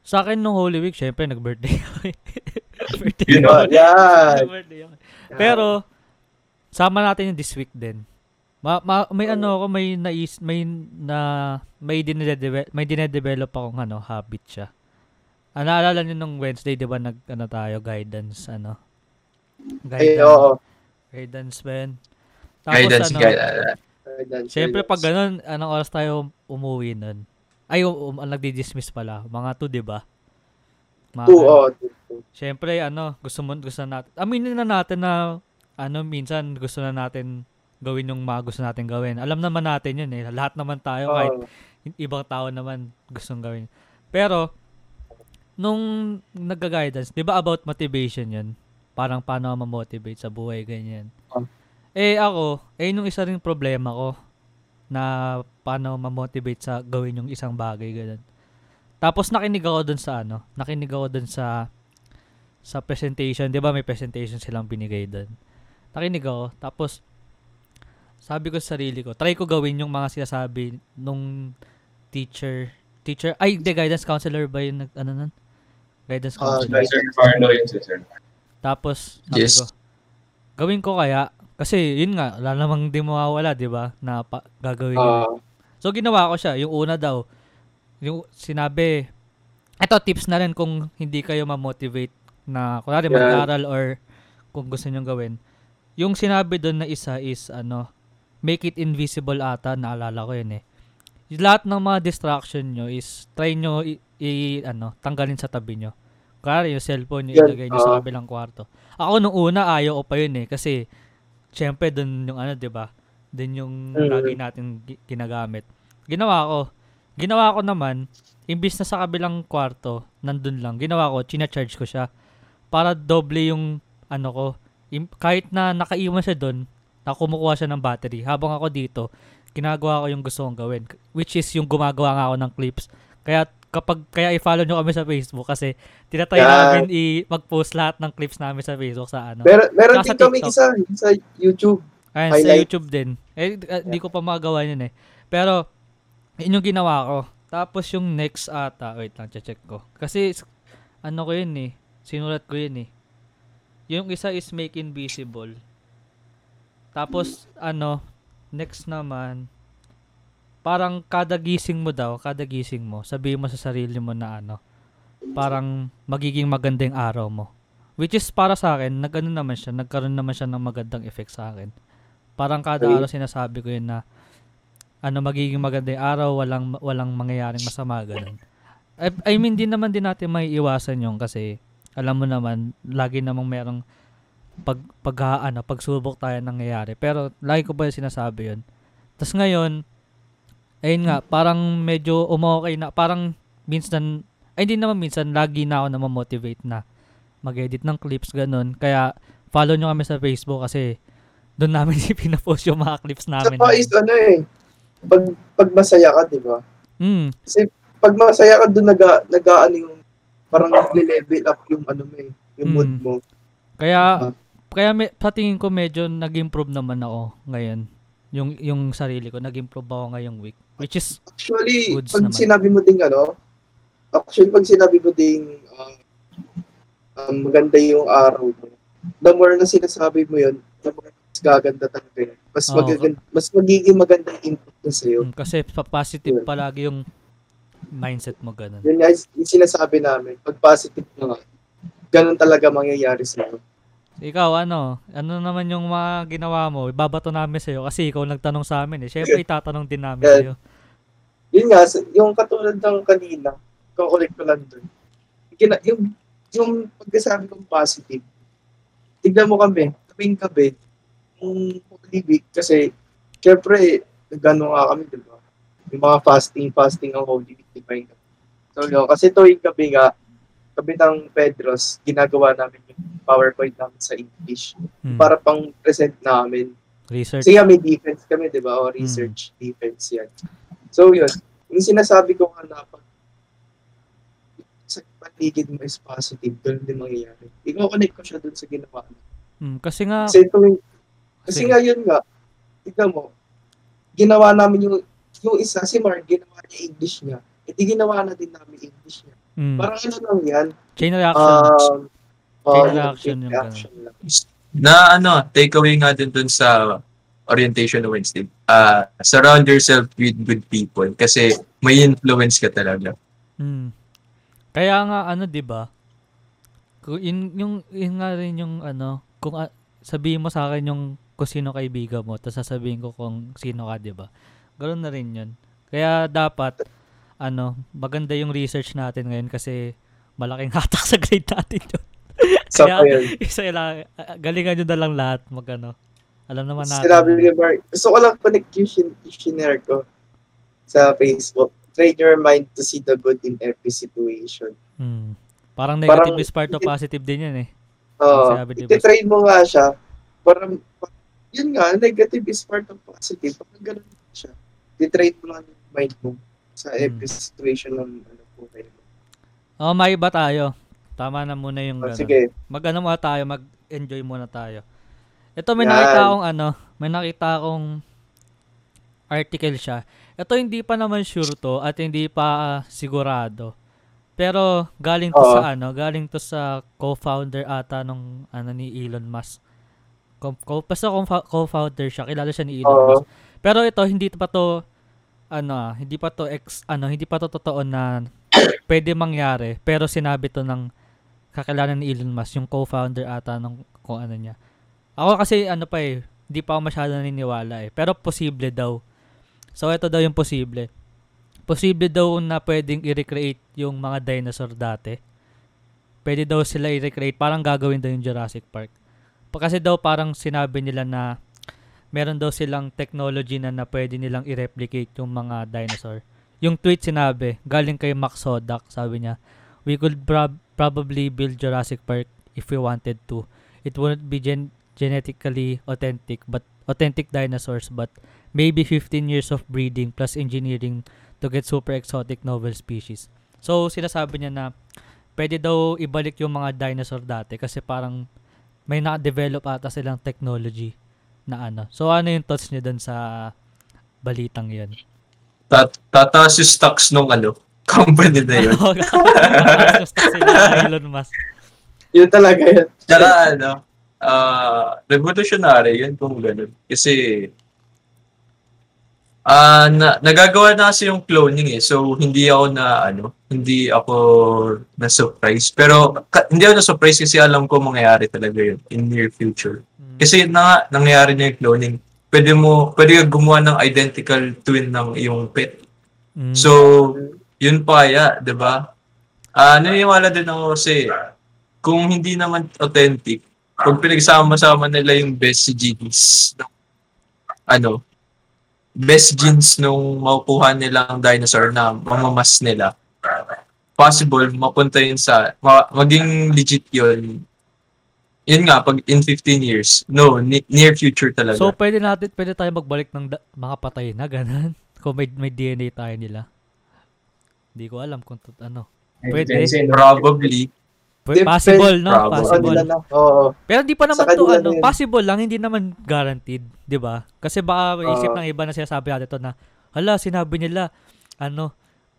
Sa akin nung Holy Week, syempre, nag-birthday ako. eh. <laughs> birthday Yun ako. Ah, yan. Nag-birthday ako. Pero, sama natin yung this week din. Ma, ma- may ano ako, may nais, may na may dinedevelop, may dinedevelop akong ano, habit siya. Ah, naalala niyo nung Wednesday, 'di ba, nag ano tayo, guidance ano. Ay, Guidance, oo. guidance man. Tapos Guidance, ano, guide, Guidance, Siyempre pag ganun, anong oras tayo umuwi nun? Ay, um, um, nagdi-dismiss pala. Mga 2, 'di ba? Mga Two, oo. two. Siyempre, ano, gusto mo, gusto natin, aminin na natin na, ano, minsan gusto na natin gawin yung mga gusto natin gawin. Alam naman natin yun eh. Lahat naman tayo, kahit Oo. i- ibang tao naman gustong gawin. Pero, nung nagga-guidance, di ba about motivation yun? Parang paano ka ma-motivate sa buhay, ganyan. Um. Eh ako, eh nung isa ring problema ko na paano ma-motivate sa gawin yung isang bagay, ganyan. Tapos nakinig ako dun sa ano, nakinig ako dun sa sa presentation, 'di ba may presentation silang binigay doon. Nakinig ako, tapos sabi ko sa sarili ko, try ko gawin yung mga sinasabi nung teacher, teacher, ay, the guidance counselor ba yung nag, ano nun? Guidance Ah, counselor. Sir Carlo yun, sir. Tapos, sabi Yes. ko, gawin ko kaya, kasi yun nga, wala namang di mawawala, di ba, na pa, gagawin. Ah, So, ginawa ko siya. Yung una daw, yung sinabi, eto tips na rin kung hindi kayo ma-motivate na, kunwari Yeah. mag-aral or kung gusto nyong gawin. Yung sinabi doon na isa is, ano, make it invisible ata, naalala ko yun eh. Yung lahat ng mga distraction nyo is, try nyo, i, i- ano, tanggalin sa tabi nyo. Kunwari, yung cellphone nyo, ilagay nyo sa ah. kabilang kwarto. Ako nung una, ayaw ko pa yun eh, kasi, syempre, doon yung ano, di ba? Doon yung Mm. lagi natin gi- ginagamit. Ginawa ko. Ginawa ko naman, imbis na sa kabilang kwarto, nandun lang, ginawa ko, china-charge ko siya. Para doble yung, ano ko, im- kahit na nakaiwan siya doon, na kumukuha siya ng battery. Habang ako dito, ginagawa ko yung gusto kong gawin. Which is yung gumagawa nga ako ng clips. Kaya kapag kaya i-follow nyo kami sa Facebook kasi tinatry Yan. namin i mag-post lahat ng clips namin sa Facebook sa ano. meron, meron din kami isa sa YouTube. Ayun, sa. YouTube din. Eh, di ko pa magawa yun eh. Pero, yun yung ginawa ko. Tapos yung next ata, wait lang, check ko. Kasi, ano ko yun eh, sinulat ko yun eh. Yung isa is make invisible. Tapos, ano, next naman, parang kada gising mo daw, kada gising mo, sabihin mo sa sarili mo na ano, parang magiging maganda yung araw mo. Which is para sa akin, nag-ano naman siya, nagkaroon naman siya ng magandang effect sa akin. Parang kada araw sinasabi ko yun na ano magiging maganda yung araw, walang walang mangyayaring masama ganun. I, I mean din naman din natin may iwasan yung kasi alam mo naman lagi namang merong pag pag ano, pagsubok tayo nangyayari. Pero lagi ko pa yung sinasabi yun. Tapos ngayon, ayun nga, parang medyo umokay na, parang minsan, ay hindi naman minsan, lagi na ako na motivate na mag-edit ng clips, ganun. Kaya, follow nyo kami sa Facebook kasi doon namin <laughs> pinapost yung mga clips Sa namin. pa is ano eh, pag, pag masaya ka, di ba? Mm, Pag masaya ka doon, naga, naga, ano yung, parang nag-level up yung ano mo eh, yung mood Mm. mo. kaya, Ah. kaya may, sa tingin ko medyo nag-improve naman ako ngayon. Yung, yung sarili ko, nag-improve ako ngayong week. Which is, Actually, pag naman. sinabi mo ding ano, actually pag sinabi mo ding um, um, maganda yung araw mo, the more na sinasabi mo yun, the more mas gaganda talaga yun. Mas, Oo. magaganda, mas magiging maganda yung input na sa'yo. mm, kasi positive Yeah. palagi yung mindset mo ganun. Yun nga yung sinasabi namin, pag positive na nga, ganun talaga mangyayari sa'yo. Ikaw, ano? Ano naman yung mga ginawa mo? Ibabato namin sa'yo kasi ikaw nagtanong sa amin eh. Siyempre, itatanong din namin Yeah. sa'yo. Yun nga, yung katulad ng kanina, kukulik ko lang dun. Gina, yung, yung pagkasabi kong positive, tignan mo kami, tuwing gabi, yung Holy Week, kasi, syempre, nagano nga kami, di ba? Yung mga fasting, fasting ang Holy Week, di ba? yung- So, yun, kasi tuwing gabi nga, gabi ng Pedros, ginagawa namin yung PowerPoint namin sa English Hmm. para pang present namin Research. kasi may defense kami, di ba? O research defense yan. So yun, yung sinasabi ko nga na pag sa paligid mo is positive, ganun din mangyayari. Ikaw connect ko siya dun sa ginawa mo. Hmm, kasi nga, Kasi tuwing, kasi nga yun nga, tignan mo, ginawa namin yung, yung isa, si Mark, ginawa niya English niya. E di ginawa na din namin English niya. Hmm, Parang ano lang yan, chain reaction. um, Chain uh, reaction chain yung reaction lang. na ano, takeaway nga din dun sa orientation na Wednesday. Ah, surround yourself with good people kasi may influence ka talaga. Mm. Kaya nga ano 'di ba? Kung in, yung yun nga rin yung ano, kung ah, sabihin mo sa akin yung kung sino kaibigan mo, tapos sasabihin ko kung sino ka, 'di ba? Ganoon na rin 'yun. Kaya dapat ano, maganda yung research natin ngayon kasi malaking <laughs> hatak sa grade natin yun. Sa Kaya, yun. isa lang, ah, galingan nyo na lang lahat mag ano. Alam naman natin. Sinabi ni Mark, gusto ko lang connect yung shin- shinare ko sa Facebook. Train your mind to see the good in every situation. Hmm. Parang negative Parang- is part of positive din yan eh. Oo. Boss. ititrain mo nga siya. Para, yun nga, negative is part of positive. Parang ganun siya. Titrain mo lang yung mind mo sa Hmm. every situation ng ano po kayo. Oh, may iba tayo. Tama na muna yung Oh, ganun. sige. Mag-ano muna tayo, mag-enjoy muna tayo. Ito may Yan. nakita akong ano, may nakita akong article siya. Ito hindi pa naman sure to at hindi pa ah, sigurado. Pero galing to Oo. sa ano, galing to sa co-founder ata nung ano ni Elon Musk. Co- co- basta co- co-founder siya, kilala siya ni Elon Oo. Musk. Pero ito hindi pa to ano, ah, hindi pa to ex ano, hindi pa to totoo na pwede mangyari. Pero sinabi to ng kakilala ni Elon Musk, yung co-founder ata ng kung ano niya. Ako kasi ano pa eh, hindi pa ako masyado naniniwala eh. Pero posible daw. So ito daw yung posible. Posible daw na pwedeng i-recreate yung mga dinosaur dati. Pwede daw sila i-recreate, parang gagawin daw yung Jurassic Park. Pa- Kasi daw parang sinabi nila na meron daw silang technology na na pwede nilang i-replicate yung mga dinosaur. Yung tweet sinabi, galing kay Max Hodak, sabi niya, we could prob- probably build Jurassic Park if we wanted to. It wouldn't be gen- genetically authentic, but authentic dinosaurs, but maybe 15 years of breeding plus engineering to get super exotic novel species. So, sinasabi niya na pwede daw ibalik yung mga dinosaur dati kasi parang may na-develop ata silang technology na ano. So, ano yung thoughts niyo dun sa balitang yun? Tat tataas yung stocks nung ano, <laughs> company na yun. <laughs> Gusto sila Elon Musk. Yun talaga yun. Tsaka ano, ah revolutionary yun kung ganun. Kasi, ah na, nagagawa na kasi yung cloning eh. So, hindi ako na, ano, hindi ako na-surprise. Pero, ka- hindi ako na-surprise kasi alam ko mangyayari talaga yun in near future. Mm. Kasi na nangyayari na yung cloning. Pwede mo, pwede ka gumawa ng identical twin ng iyong pet. Mm. So, yun pa kaya, 'di ba? Ah, naniniwala din ako kasi kung hindi naman authentic, kung pinagsama-sama nila yung best genes ng ano, best genes nung makukuha nilang dinosaur na mamamas nila, possible mapunta yun sa, ma- maging legit yun. Yun nga, pag in 15 years, no, ni- near future talaga. So, pwede natin, pwede tayo magbalik ng da- mga patay na, ganun. <laughs> Kung may, may DNA tayo nila. Hindi ko alam kung ano. Pwede. Probably. Possible, no? Probably. Sa Possible. na. Oo. Pero hindi pa naman to ano, yun. possible lang, hindi naman guaranteed, 'di ba? Kasi baka isip Oo. ng iba na sinasabi natin to na, hala, sinabi nila ano,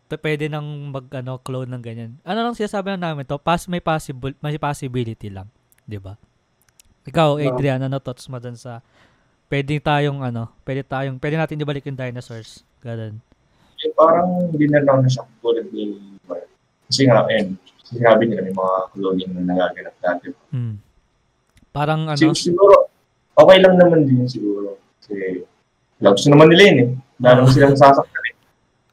p- pwede nang mag ano, clone ng ganyan. Ano lang sinasabi na namin to, pas may possible, may possibility lang, 'di ba? Ikaw. Adrian, ano thoughts mo dun sa pwede tayong ano, pwede tayong pwede natin ibalik yung dinosaurs. Ganun. Eh, parang hindi na lang na-shock tulad ni. Kasi nga, eh, sinabi nila may mga cloning na nagaganap dati. Hmm. Parang ano, Sig- siguro, okay lang naman din siguro. Kasi, gusto naman nila yun eh. Wala naman silang sasaktan eh.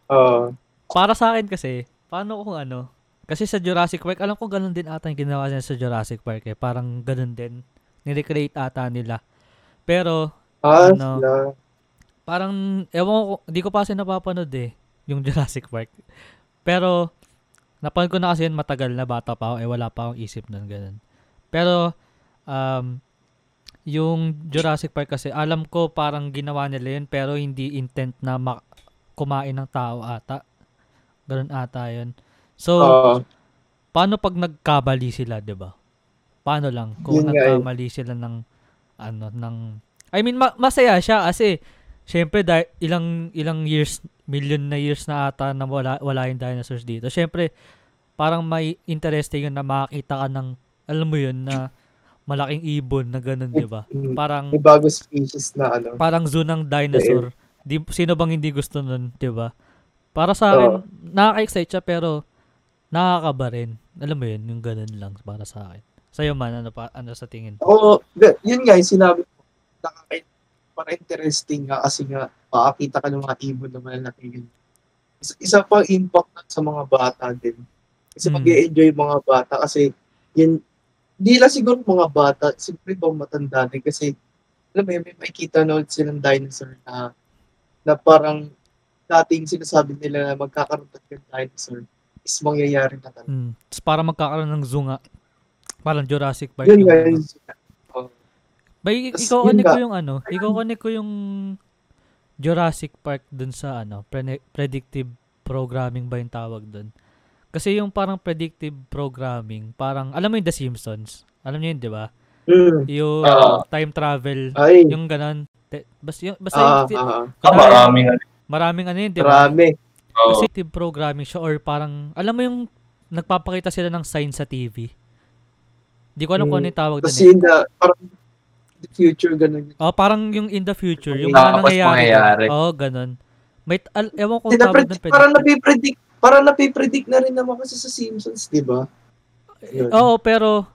Oo. para sa akin kasi, paano kung ano, kasi sa Jurassic Park, alam ko ganun din ata yung ginawa nila sa Jurassic Park eh. Parang ganun din. Nirecreate ata nila. Pero, Ah, Ano? sila. parang, ewan ko, di ko pa kasi napapanood eh, yung Jurassic Park. Pero, napanood ko na kasi yun matagal na bata pa ako, eh wala pa akong isip nun, ganun. Pero, um, yung Jurassic Park kasi, alam ko parang ginawa nila yun, pero hindi intent na ma- kumain ng tao ata. Ganun ata yun. So, Oo. paano pag nagkamali sila, 'di ba? Paano lang kung eh. nagkamali sila ng ano ng I mean ma- masaya siya kasi syempre dahil ilang ilang years million na years na ata na wala wala yung dinosaurs dito. Syempre parang may interesting yun na makakita ka ng alam mo yun na malaking ibon na ganun, di ba? Parang May bago species na ano. parang zoo ng dinosaur. Di, sino bang hindi gusto nun, di ba? Para sa akin, nakaka-excite siya pero nakakaba rin. Alam mo yun, yung ganun lang para sa akin. Sa'yo man, ano, pa, ano sa tingin? Ako, ga- yun nga yung sinabi ko. Nakaka- para interesting nga kasi nga makakita ka ng mga ibon na malalaki yun. Isa, isa pa impact sa mga bata din. Kasi Hmm. mag enjoy yung mga bata kasi yun, di lang siguro mga bata, siyempre ba matanda din kasi alam mo yun, may makikita na ulit silang dinosaur na na parang dating sinasabi nila na magkakaroon ng dinosaur is mangyayari na talaga. Tapos para magkakaroon ng zoo nga. Parang Jurassic Park. Yun ano. yun. Oh, Bay, Tas ikaw yun connect nga. ko yung ano, ikaw connect ko yung Jurassic Park dun sa ano, pre- predictive programming ba yung tawag dun? Kasi yung parang predictive programming, parang, alam mo yung The Simpsons? Alam niyo yun, di ba? Mm. Yung Oo. time travel, Ay, yung ganon. Te- Basta, yung, basta ah, yung, ah, Ah, kunwari, maraming ano. maraming ano yun, di ba? marami. Kasi predictive programming siya or parang, alam mo yung nagpapakita sila ng sign sa TV. Di ko alam kung ano yung tawag dun Kasi eh. parang the future, ganun. Oh, parang yung in the future, yung mga tapos nangyayari. mangyayari. Oo, oh, ganun. May, al, ewan ko kung tawag Pinapredict, doon. parang predictive. napipredict, parang napipredict na rin naman kasi sa Simpsons, di ba? Yun. Oo, pero,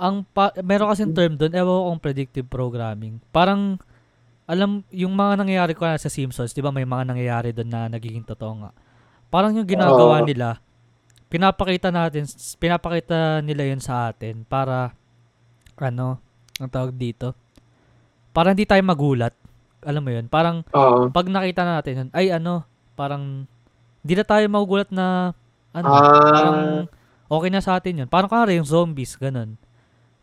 ang pa, meron kasing term doon, ewan ko kung predictive programming. Parang, alam, yung mga nangyayari ko na sa Simpsons, di ba may mga nangyayari doon na nagiging totoo nga. Parang yung ginagawa Oo. nila, pinapakita natin, pinapakita nila yun sa atin para, ano, ang tawag dito, para hindi tayo magulat. Alam mo yun, parang, Oo. pag nakita natin yun, ay ano, parang hindi na tayo magugulat na ano, Ah. parang okay na sa atin yun. Parang kaya yung zombies, ganun.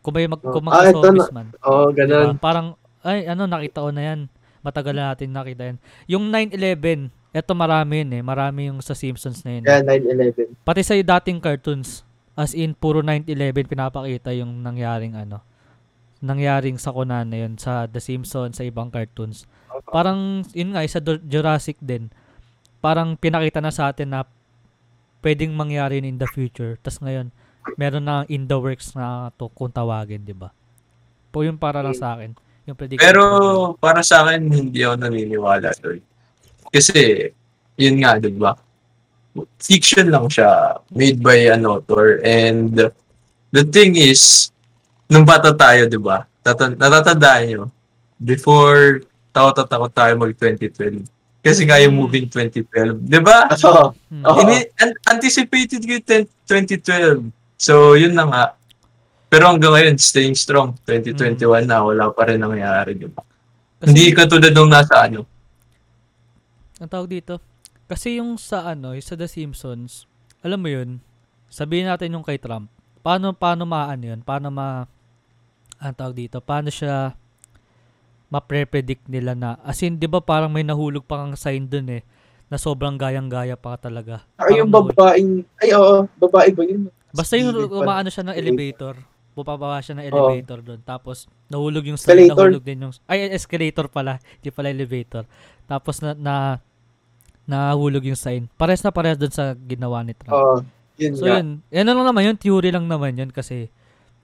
Kung may mag, Oh. kung Ah, ito zombies man. Oo, Diba? ganun. Parang, ay ano, nakita ko na yan. Matagal na natin nakita yan. Yung 9-11, eto marami yun eh. Marami yung sa Simpsons na yun. Yan, 9-11. Pati sa dating cartoons, as in, puro 9-11 pinapakita yung nangyaring ano, nangyaring sa kunan na yun, sa The Simpsons, sa ibang cartoons. Parang, yun nga, sa Jurassic din, parang pinakita na sa atin na pwedeng mangyari yun in the future. Tapos ngayon, meron na in the works na to kung tawagin, di ba? Po yung para lang sa akin. Yung prediction. Pero para sa akin, hindi ako naniniwala doon. Kasi, yun nga, di ba? Fiction lang siya, made by an author. And the thing is, nung bata tayo, di ba? Tata- natatandaan nyo, before takot at takot tayo mag-2012. Kasi nga yung Mm. moving 2012. Di ba? Oo. Hmm. Oo. Ini- an- anticipated ko yung 10 2012. So, yun na nga. Pero hanggang ngayon, staying strong. 2021 na, wala pa rin nangyayari. Di ba? Kasi- Hindi katulad nung nasa ano. ang tawag dito. Kasi yung sa ano, yung sa The Simpsons, alam mo yun, sabihin natin yung kay Trump. Paano paano maano yun? Paano ma ang tawag dito? Paano siya ma-predict nila na as in, 'di ba parang may nahulog pa kang sign dun eh na sobrang gayang-gaya pa talaga. Ay, yung Parang babaeng, ay, oo, babae ba yun? Basta yung umaano siya ng elevator. Bubaba siya ng elevator doon. Tapos nahulog yung sign, Escalator. nahulog din yung ay escalator pala, hindi pala elevator. Tapos na na nahulog yung sign. Pares na pares doon sa ginawa ni Trump. Oo, yun so nga. yun, yan lang naman yun, theory lang naman yun kasi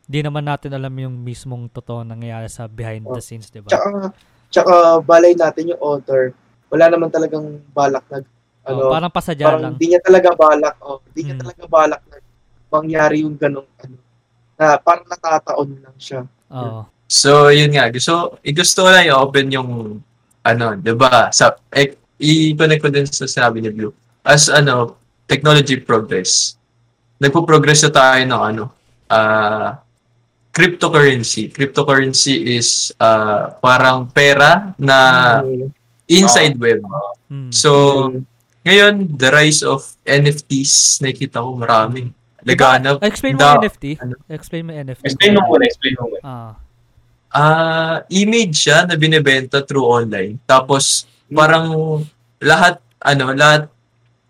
di naman natin alam yung mismong totoo nangyayari sa behind the Oh. scenes, di ba? Tsaka, tsaka balay natin yung author. Wala naman talagang balak na, ano, Oh, parang pasadya parang lang. hindi niya talaga balak, oh, hindi niya Mm. talaga balak na mangyari yung ganong, ano, na parang natataon lang siya. Oo. So, yun nga. Gusto, eh, gusto ko lang i-open yung, ano, di ba? Sa, eh, i-connect ko din sa sinabi ni Blue. As, ano, technology progress. Nagpo-progress na tayo ng, ano, ah, cryptocurrency. Cryptocurrency is uh, parang pera na Mm. inside web. Hmm. So, ngayon, the rise of NFTs, nakikita ko marami. Laganap. Explain mo Da- NFT. ano? Explain mo NFT. Explain mo muna, explain mo muna. Ah. Ah, image siya na binebenta through online. Tapos parang lahat ano, lahat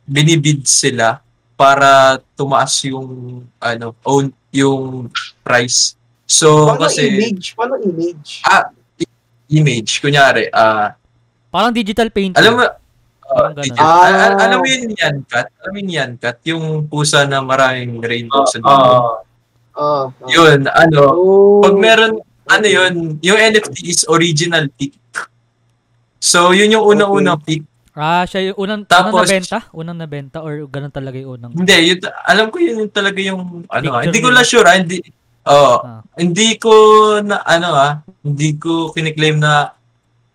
binibid sila para tumaas yung ano, own yung price. So Paano kasi image? Paano image? image kunyari, ah Parang digital painting. alam mo Parang ah, ganun. digit- al- al- Ah. alam mo yun yan, Kat? Alam mo yun yan, Kat? Yung pusa na maraming rainbow Ah, sa dulo. ah, Ah, ah. Yun, ano, Oh. pag meron, ano yun, yung NFT is original pick. So, yun yung unang-unang pick. Ah, siya yung unang, unang Tapos- nabenta? Unang nabenta or ganun talaga yung unang? Hindi, yun, alam ko yun yung talaga yung, ano, ah, Picture hindi ko lang sure, ah, hindi, oh, Ah. hindi ko na, ano ah, hindi ko kiniklaim na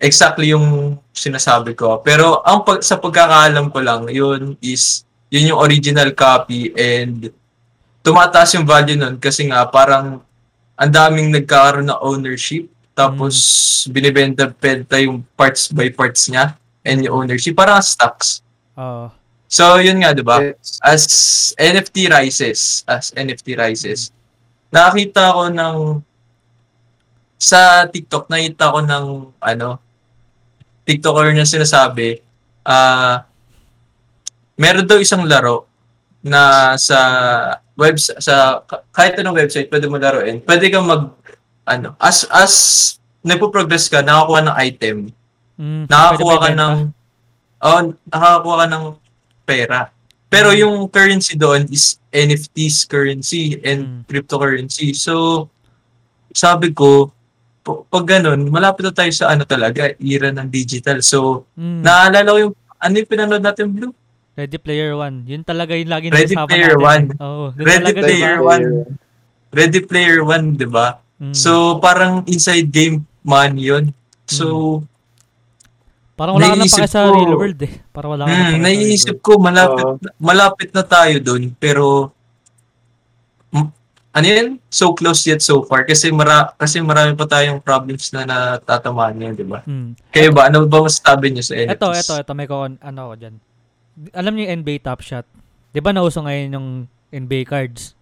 exactly yung sinasabi ko. Pero ang pag, sa pagkakaalam ko lang, yun is, yun yung original copy and tumataas yung value nun kasi nga parang ang daming nagkakaroon ng ownership tapos binibenta benta yung parts by parts niya and yung ownership parang stocks. Oo. So yun nga 'di ba? As NFT rises, as NFT rises. Nakakita ko ng sa TikTok nakita ko ng ano TikToker na sinasabi ah meron daw isang laro na sa web sa kahit anong website pwede mo laruin. Pwede kang mag ano as as nagpo-progress ka, nakakuha ng item, Mm, nakakuha ka ng oh, nakakuha ka ng pera. Pero Mm. yung currency doon is NFTs currency and Mm. cryptocurrency. So sabi ko pag ganun, malapit na tayo sa ano talaga, era ng digital. So, Mm, naalala ko yung, ano yung pinanood natin, Blue? Ready Player One. Yun talaga yung lagi Ready Player natin. One. Oo. Ready? Player One. Ready Player One, di ba? Mm. So, parang inside game man yun. So, parang wala ka na naiisip pake sa ko- real world eh. Parang wala ka na hmm, sa real naiisip ko, malapit, malapit na tayo dun. Pero, m- ano yun? So close yet so far. Kasi, mara, kasi marami pa tayong problems na natatamaan niya, di ba? Mm. Kayo ba? Ano ba masasabi niyo sa NFTs? Ito, ito, ito. May ko, ano ko dyan. Alam niyo yung NBA Top Shot? Di ba nauso ngayon yung NBA cards?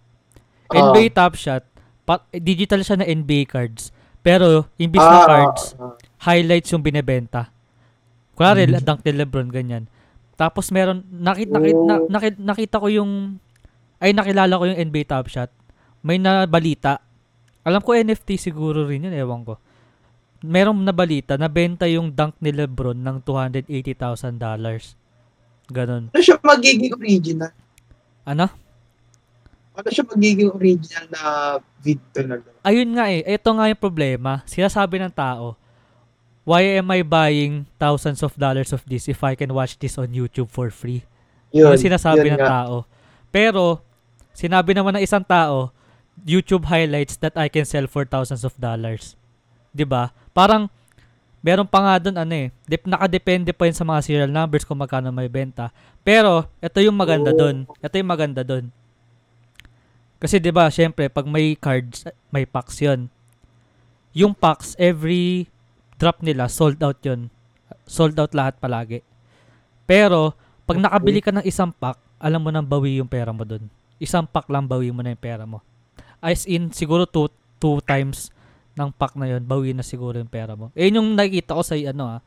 Ah. NBA Top Shot, pa- digital siya na NBA cards. Pero, imbis Ah, na cards, ah, ah. highlights yung binebenta. Kunwari, Mm. dunk ni Lebron, ganyan. Tapos meron, nakita, nakita, Oh. nakita, nakita ko yung, ay nakilala ko yung NBA Top Shot. May nabalita. Alam ko NFT siguro rin yun, ewan ko. Merong nabalita, nabenta yung dunk ni Lebron ng $280,000. Ganon. Ano siya magiging original? Ano? Ano siya magiging original na vid talaga? Ayun nga eh, ito nga yung problema. Sinasabi ng tao, why am I buying thousands of dollars of this if I can watch this on YouTube for free? Yun, Yung sinasabi yun ng nga. tao. Pero, sinabi naman ng isang tao, YouTube highlights that I can sell for thousands of dollars. 'Di ba? Parang, meron pa nga doon, ano eh, dep- nakadepende pa yun sa mga serial numbers kung magkano may benta. Pero, ito yung maganda doon. Ito yung maganda doon. Kasi 'di ba, syempre pag may cards, may packs 'yon. Yung packs every drop nila sold out 'yon. Sold out lahat palagi. Pero pag nakabili ka ng isang pack, alam mo nang bawi yung pera mo doon. Isang pack lang bawi mo na yung pera mo. As in siguro two, two times ng pack na 'yon, bawi na siguro yung pera mo. Eh yun yung nakikita ko sa ano ah.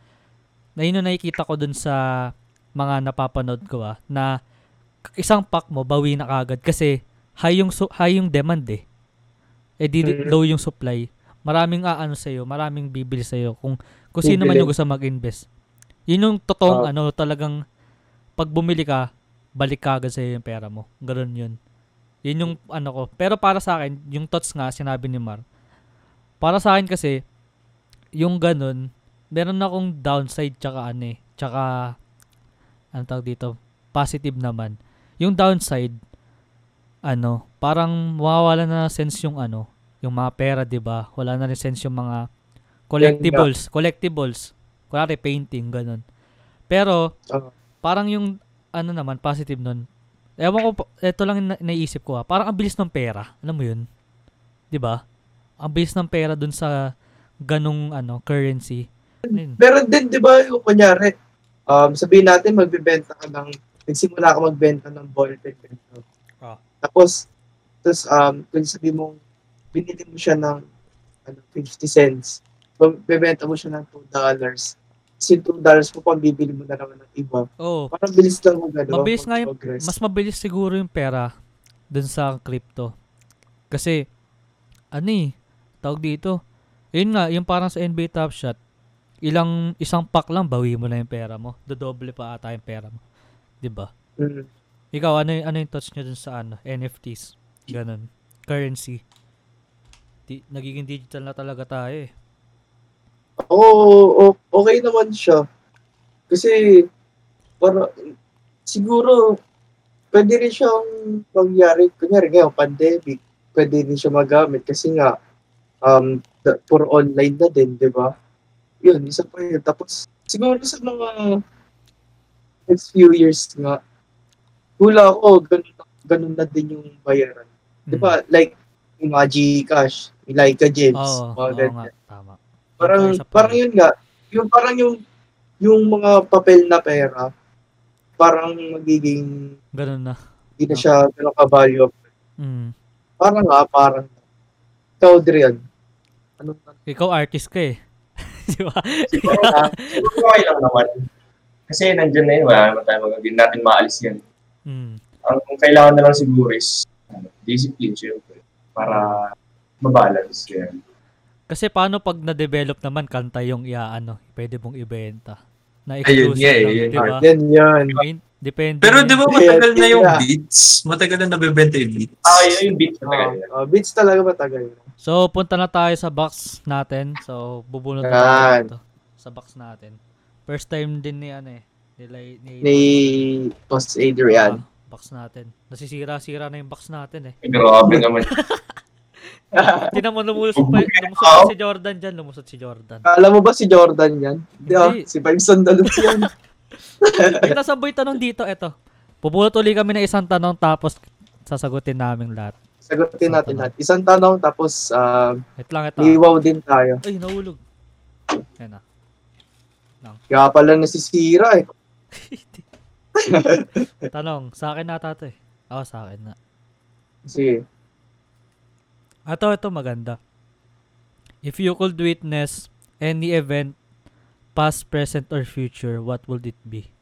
Na yun yung nakikita ko dun sa mga napapanood ko ah, na isang pack mo bawi na kagad kasi high yung high yung demand eh. Eh di Mhm. low yung supply. Maraming aano sa iyo, maraming bibili sa iyo kung kung sino man yung gusto mag-invest. Yun yung totoong Ah. ano, talagang pag bumili ka, balik ka agad sa yung pera mo. Ganun yun. Yun yung ano ko. Pero para sa akin, yung thoughts nga sinabi ni Mar. Para sa akin kasi yung ganun, meron akong downside tsaka ano eh, tsaka ano tawag dito, positive naman. Yung downside, ano, parang mawawala na sense yung ano, yung mga pera, 'di ba? Wala na rin sense yung mga collectibles, collectibles. Kunwari painting ganun. Pero Oo. parang yung ano naman positive nun. Ewan ko, eto lang na- naisip ko ha. Parang ang bilis ng pera. Alam mo yun? 'Di ba? Ang bilis ng pera dun sa ganung ano, currency. Ayun. Pero din, di ba, yung kunyari, um, sabihin natin, magbibenta ka ng, nagsimula ka magbenta ng ballpen. Ah. Tapos, tapos, um, kung sabihin mo, binili mo siya ng ano, 50 cents, bebenta mo siya ng $2. Kasi yung $2 mo, pang bibili mo na naman ng iba. Oh, Parang bilis lang mo gano'n. Mabilis nga yung- mas mabilis siguro yung pera dun sa crypto. Kasi, ano eh, tawag dito. Yun nga, yung parang sa NBA Top Shot, ilang, isang pack lang, bawi mo na yung pera mo. Dodoble pa ata yung pera mo. 'Di ba? Mm. Ikaw, ano, ano yung touch nyo dun sa ano, NFTs? Ganun. currency. Di, nagiging digital na talaga tayo eh. Oo, o- okay naman siya. Kasi, para, siguro, pwede rin siyang mangyari, kunyari ngayon, pandemic, pwede rin siya magamit kasi nga, um, for online na din, di ba? Yun, isa pa yun. Tapos, siguro sa mga next few years nga, hula ko, ganun, ganun na din yung bayaran. Di ba? Like, yung mga Gcash, yung Laika James, Hmm. Oo, mga oo ganyan. nga, tama. Parang parang yun nga, yung parang yung yung mga papel na pera parang magiging Ganun na. hindi na siya ganun ka-value. Mm. Parang nga, parang ikaw Drian. Ano Ikaw artist ka eh. <laughs> Di ba? Siguro, siguro okay lang naman. Kasi nandyan na yun, wala naman tayo mag- hindi natin maalis yan. Mm. Ang kailangan na lang siguro is ano, discipline, syempre. Para mabalance yan. Kasi paano pag na-develop naman kanta yung iaano, pwede mong ibenta. Na Ayun exclusive nga eh, lang, yun di ba? yan. Ayun, Depende. Pero yun. di ba matagal na yung Yeah. beats? Matagal na nabibenta yung beats. Ah, yun yung beat na Uh, talaga. uh, beats talaga matagal. So, punta na tayo sa box natin. So, bubunot na tayo sa box natin. First time din ni ano eh. Nila, ni, Ni Post Adrian. Ah, box natin. Nasisira-sira na yung box natin eh. Grabe naman. <laughs> Tinan mo lumusot pa, lumusot pa si Jordan dyan. Lumusot si Jordan. Alam mo ba si Jordan yan? Hindi. ah, Hindi. si Five Sandalot yan. <laughs> Ito sabay tanong dito, eto. Pupulot uli kami ng isang tanong tapos sasagutin namin lahat. Sagutin natin lahat. Isang tanong tapos uh, Wait lang ito. liwaw din tayo. Ay, nahulog. Ayan na. Kaya pala nasisira eh. <laughs> Tanong, sa akin nata to eh. Oo, sa akin na. Sige. Ato, ito maganda. If you could witness any event, past, present, or future, what would it be?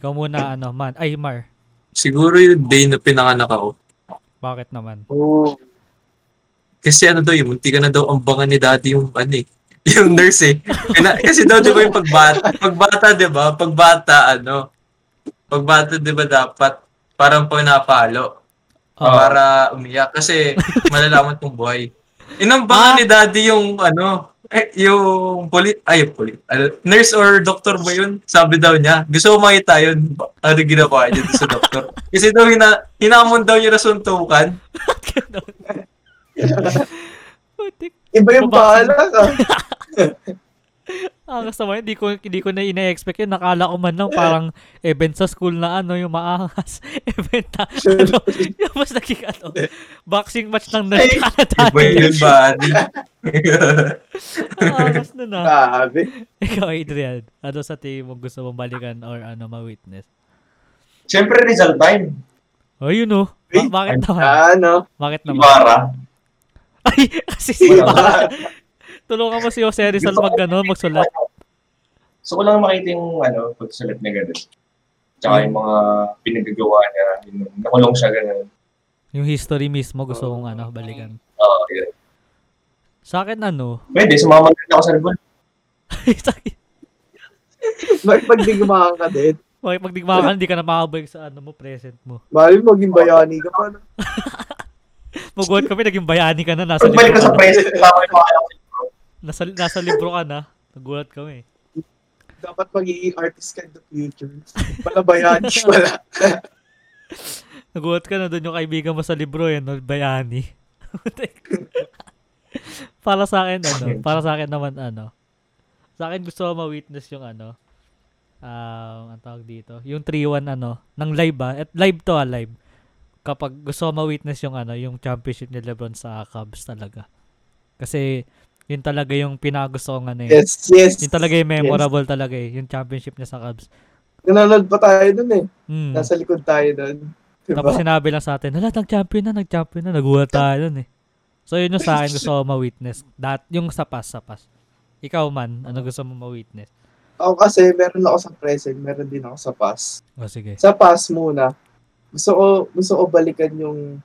Ikaw muna, ano, man. Ay, Mar. Siguro yung day na pinanganak ako. Bakit naman? Oh. Kasi ano daw, yung munti ka na daw ambangan ni daddy yung ano eh. <laughs> Yung nurse eh. Kasi daw di ba yung pagbata, pagbata di ba? Pagbata ano, pagbata di ba dapat parang pinapalo Oo. para umiyak kasi malalaman tong buhay. Inambangan Ah. ni daddy yung ano, eh, yung poli, ay poli, nurse or doctor ba yun? Sabi daw niya, gusto ko makita yun. Ano ginawa niya sa doktor? <laughs> Kasi daw hina, hinamon daw niya na suntukan. Iba yung bahala ka. <laughs> Ah, gusto mo, hindi ko, hindi ko na ina-expect yun. Nakala ko man lang parang event sa school na ano, yung maangas. <laughs> event na, ano, <laughs> yung mas naging ano, boxing match ng Canada. Iba yun <laughs> buddy. Angas na na. Grabe. Ikaw, Adrian, ano sa tingin mo gusto mong balikan or ano, ma-witness? Siyempre, result time. Oh, yun oh. Ba- bakit naman? Ano? Bakit naman? Ibarra. Ay, kasi si Ibarra. Tulungan mo si Jose Rizal mag, ano, magsulat. So, ko lang makita yung ano, pagsulat niya ganun. Tsaka yung mga pinagagawa niya. Yung nakulong siya ganun. Yung history mismo gusto kong ano, balikan. Oo, yun. Sa akin ano, Pwede, sumama din ako sa ribon. <laughs> Makipagdigmaan ka din. Bakit pag digmakan, hindi ka na makabalik sa ano mo, present mo. Mali maging bayani ka pa. no? <laughs> Magulat kami, naging bayani ka na, nasa Pagbalik libro ko sa ka na. present, kasama yung mga ko. Nasa, nasa libro ka na. Nagulat kami. Dapat magiging artist ka in the future. Pala bayani pala. <laughs> Nagulat ka na doon yung kaibigan mo sa libro, yan, no? bayani. <laughs> para sa akin, ano, para sa akin naman, ano, sa akin gusto ko ma-witness yung ano, um, ang tawag dito, yung 3-1 ano, ng live ba? At live to ah, live. Kapag gusto ko ma-witness yung ano, yung championship ni Lebron sa Cubs talaga. Kasi, yun talaga yung pinagusto kong ano eh. Yes, yes. Yun talaga yung memorable talaga eh, yung championship niya sa Cubs. Nanonood pa tayo dun eh. Mm. Nasa likod tayo dun. Diba? Tapos sinabi lang sa atin, hala, nag-champion na, nag-champion na, nagulat tayo dun eh. So yun yung sa akin gusto ko ma-witness. Dat, yung sa pass, sa pass. Ikaw man, ano gusto mo ma-witness? Ako kasi, meron ako sa present, meron din ako sa past. O sige. Sa past muna, gusto ko, gusto ko balikan yung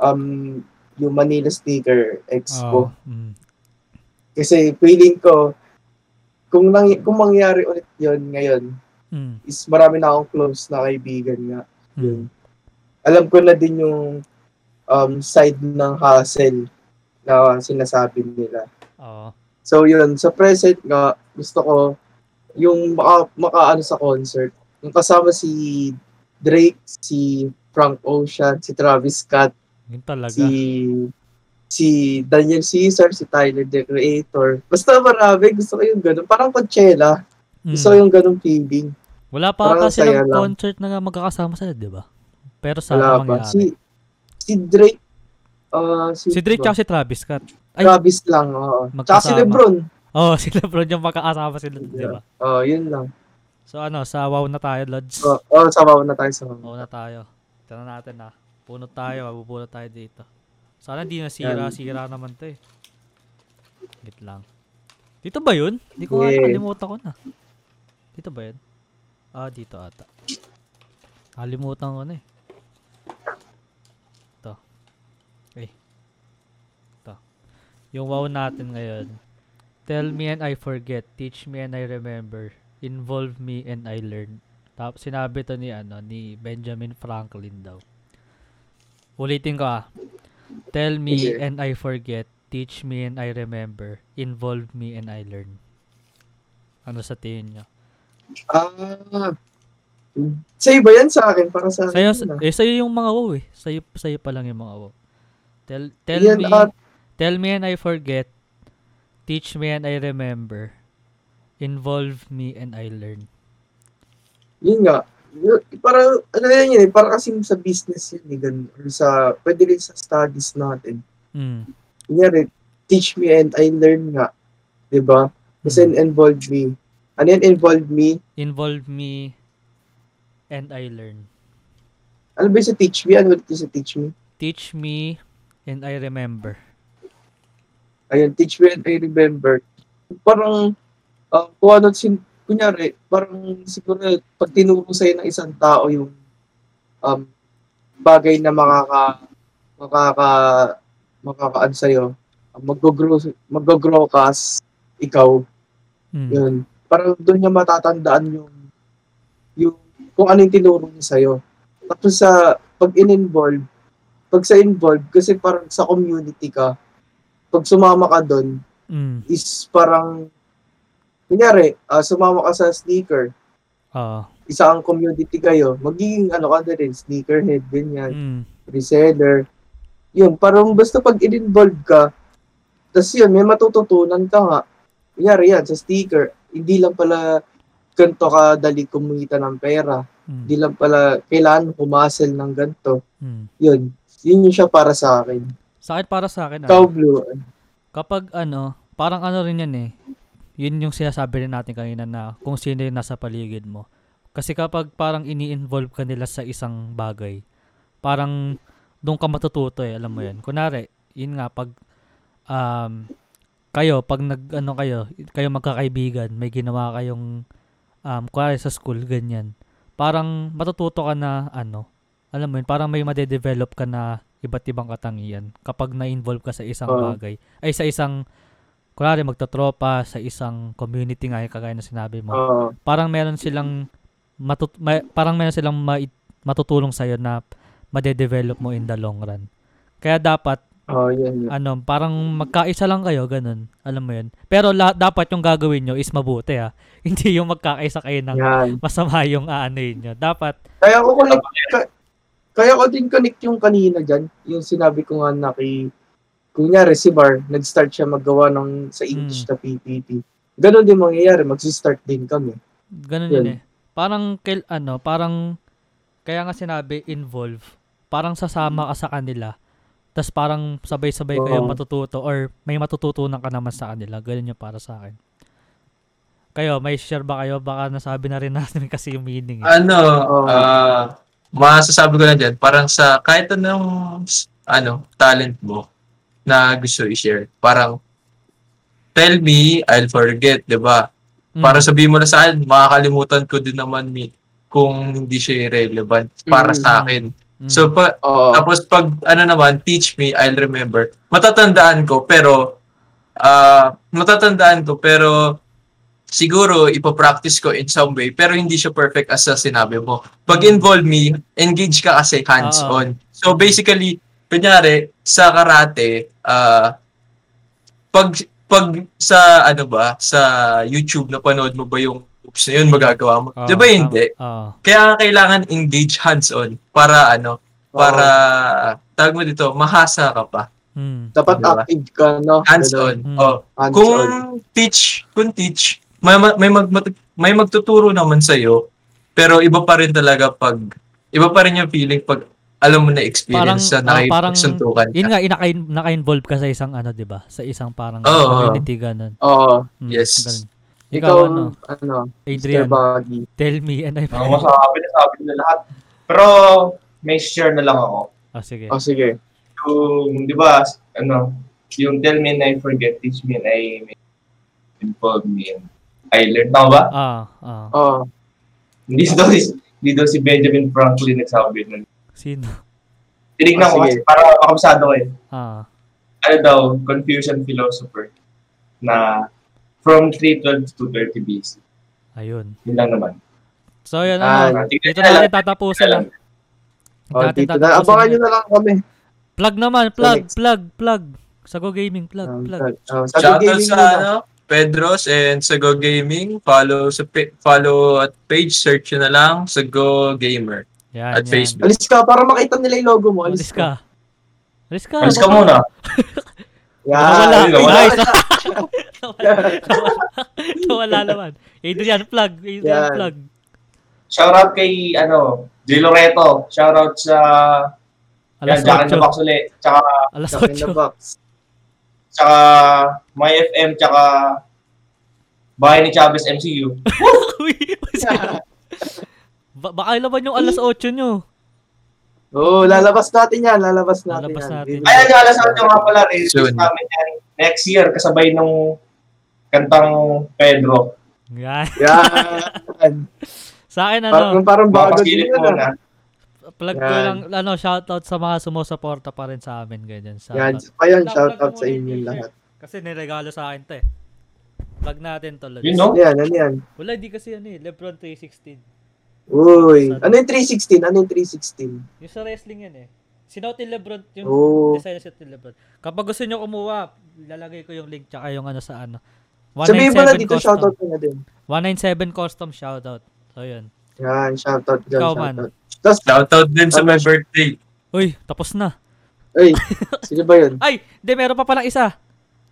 um yung Manila Sneaker Expo. Oo, mm. Kasi feeling ko, kung, nang, kung mangyari ulit yon ngayon, Mm. is marami na akong close na kaibigan nga. Mm. Alam ko na din yung um, side ng hustle na sinasabi nila. Oo. So yun, sa present nga, gusto ko yung maka, makaano sa concert. Yung kasama si Drake, si Frank Ocean, si Travis Scott, Yun talaga. si si Daniel Caesar, si Tyler the Creator. Basta marami, gusto ko yung ganun. Parang Coachella. Mm. Gusto ko yung ganun feeling. Wala pa parang saya lang. concert na magkakasama sila, di ba? Pero Wala sana pa. Si, si Drake, uh, si, Si Drake tsaka si Travis Scott. Ay, Travis lang, oo. Tsaka si. Lebron. oh, <laughs> si LeBron yung magkakasama sila, di ba? Oo, yun lang. So ano, sa wow na tayo, Lods. Oo, oh, sabaw na tayo sa Wow na tayo. Tignan natin na. Punot tayo, mabubunot tayo dito. Sana di na sira, Yan. sira naman to eh. Git lang. Dito ba yun? Hindi ko Yeah. nakalimutan ko na. Dito ba yun? Ah, dito ata. Nakalimutan ko na eh. Ito. Okay. Ito. Yung wow natin ngayon. Tell me and I forget. Teach me and I remember. Involve me and I learn. Tapos sinabi to ni ano ni Benjamin Franklin daw. Ulitin ko ah. Tell me Sige. and I forget. Teach me and I remember. Involve me and I learn. Ano sa tingin nyo? Ah. Sa'yo ba yan sa akin? Para sa akin. Sa'yo, ah. eh, sa'yo yung mga wow eh. Sa'yo, sa'yo pa lang yung mga wow. Tell, tell Yan, me, ah, tell me and I forget. Teach me and I remember. Involve me and I learn. yun nga. Yun- Para, ano yan yun eh, para kasi sa business yun eh, ganun. Or sa, pwede rin sa studies natin. Mm. Kunyari, teach me and I learn nga. Di ba? Kasi Mm. involve me. Ano yan, involve me? Involve me and I learn. Ano ba yung sa teach me? Ano ba yung sa teach me? Teach me and I remember. Ayun, teach me and I remember. Parang, uh, kung ano, sin, kunyari, parang siguro, pag tinuro sa'yo ng isang tao yung um, bagay na makaka, makaka, makakaano sa'yo, um, mag-grow, mag-grow ka as ikaw, Mm. yun. Parang doon niya matatandaan yung, yung, kung ano yung tinuro niya sa'yo. Tapos sa, pag in-involve, pag sa involve, kasi parang sa community ka, pag sumama ka doon, Mm. is parang, kunyari, ah, sumama ka sa sneaker, Oo. isa ang community kayo, magiging ano ka na rin, sneakerhead, ganyan, Mm. reseller. Yun, parang basta pag in-involve ka, tas yun, may matututunan ka nga. Kunyari yan, sa sticker, hindi lang pala ganito ka dali kumita ng pera. Mm. Hindi lang pala kailangan humasel ng ganito. Mm. Yun, yun yung siya para sa akin. Sa akin, para sa akin, Ikaw, ano, Blue, kapag ano, parang ano rin yan eh. Yun yung sinasabi rin natin kanina na kung sino yung nasa paligid mo. Kasi kapag parang ini-involve ka nila sa isang bagay, parang doon ka matututo eh, alam mo yan. Kunwari, yun nga, pag um, kayo, pag nag, ano kayo, kayo magkakaibigan, may ginawa kayong, um, kunwari sa school, ganyan. Parang matututo ka na, ano, alam mo yun, parang may madedevelop ka na iba't ibang katangian kapag na-involve ka sa isang Oo. bagay. Ay, sa isang, kunwari magtotropa, sa isang community nga, yung kagaya na sinabi mo. Oo. Parang meron silang, matut may, parang meron silang mai- matutulong sa'yo na madedevelop mo in the long run. Kaya dapat, Oo, yan. yun. ano, parang magkaisa lang kayo, ganun. Alam mo yun. Pero la- dapat yung gagawin nyo is mabuti ha. <laughs> Hindi yung magkakaisa kayo ng Yan. masama yung aanoyin nyo. Dapat, Kaya ko connect, ka- kaya ko din connect yung kanina dyan, yung sinabi ko nga na kay, kunyari si Bar, nag-start siya maggawa ng sa English Mm. na PPT. Ganon din mangyayari, mag-start din kami. ganun Yun. yun eh. Parang, kail, ano, parang, kaya nga sinabi, involve. Parang sasama ka sa kanila. Tapos parang sabay-sabay kayong Oo. matututo or may matututunan ka naman sa kanila. Ganun yung para sa akin. Kayo, may share ba kayo? Baka nasabi na rin <laughs> natin kasi yung meaning. Eh. Ano, ah, masasabi ko lang dyan, parang sa kahit anong, ano, talent mo na gusto i-share, parang, tell me, I'll forget, di ba? Mm. Para sabihin mo na sa akin, makakalimutan ko din naman mi kung hindi siya irrelevant para Mm. sa akin. Mm. So, pa, Oo. tapos pag, ano naman, teach me, I'll remember. Matatandaan ko, pero, ah, matatandaan ko, pero, siguro, ipapractice ko in some way, pero hindi siya perfect as sa sinabi mo. Pag involve me, engage ka kasi hands-on. So, basically, kunyari, sa karate, ah, pag, pag sa, ano ba, sa YouTube, napanood mo ba yung moves na yun, magagawa mo? Oo, Di ba hindi? Oo. Kaya kailangan engage hands-on para, ano, para, tawag mo dito, mahasa ka pa. Hmm. Dapat Diba? active ka, no? Hands-on. Mm. Oh, Hands-on. kung teach, kung teach, may, ma- may, mag, may magtuturo naman sa'yo, pero iba pa rin talaga pag, iba pa rin yung feeling pag alam mo na experience Parang- sa ah, parang- nakipagsuntukan Yun ka. nga, inaka, naka-involve ka sa isang ano, di ba? Sa isang parang Oo. community ganun. Oo. Hmm, Yes. ganun. Ikaw, Ikaw, ano, ano. Adrian, Baggy. tell me, ano yung... Ang masasabi na sabi na lahat. Pero may share na lang ako. Oh, sige. Oh, sige. Yung, di ba, ano, yung tell me and I forget, teach me and I involve me and I learn. Tama ba? Ah, ah. Oo. Hindi daw, si- hindi daw si Benjamin Franklin nagsabi nun. Sino? Tinignan Ah, ko kasi para makabasado ko eh. Ah. Ano daw, Confucian philosopher na from 312 to 230 BC. Ayun. Yun lang naman. So, yun, Ah, ano, tignan dito na lang. natin tatapusin lang. Oh, Natin dito na. Abangan lang. nyo na lang kami. Plug naman, plug, next. plug, plug. Sago Gaming, plug, Um, plug. oh, sa Shoutout gaming sa ano, Pedros and Sago Gaming. Follow sa follow at page search nyo na lang Sago Gamer. Yan, at yan. Facebook. Alis ka para makita nila yung logo mo. Alis Alis, ka. Alis ka. Alis ka muna. <laughs> Yan. Nawala. Ay, nawala. Nice. Nawala naman. Adrian, plug. Adrian, Yan. plug. Shoutout kay, ano, J. Loreto. Shoutout sa Alas yan, Jack in the 8. Box ulit. Tsaka, Alas Jack in the 8. box. tsaka My FM, tsaka Bahay ni Chavez MCU. <laughs> Uy, <laughs> ba- baka naman yung alas 8 nyo. Oo, oh, lalabas natin yan. Lalabas natin Lalabas yan. natin. Ayan yung alas natin nga pala, release Soon. namin yan. Next year, kasabay nung kantang Pedro. Yan. Yan. <laughs> Sa akin, Parang, ano, parang bago Mapasilip din yun. muna. ah. plug ko Yan. lang, ano, shoutout sa mga sumusuporta pa rin sa amin. Ganyan. Yan. Shoutout. Plug- shout out sa inyo lahat. Kasi niregalo sa akin to eh. Plug natin to, Lods. Yun, no? Ano yan? Ano yan? Wala, di kasi ano eh. Lebron 316. Uy. Ano yung 316? Ano yung 316? Yung sa wrestling yan eh. Sinuot ni Lebron, yung Oo. design na ni Lebron. Kapag gusto nyo kumuha, lalagay ko yung link tsaka yung ano sa ano. Sabihin mo na 197 dito, custom. shoutout mo na din. 197 custom shoutout. So yun. Yan, shoutout dyan, Ikaw, man. shoutout. Tapos, Shoutout din sa my birthday. Uy, tapos na. ay, <laughs> sino ba yun? Ay, hindi, meron pa palang isa.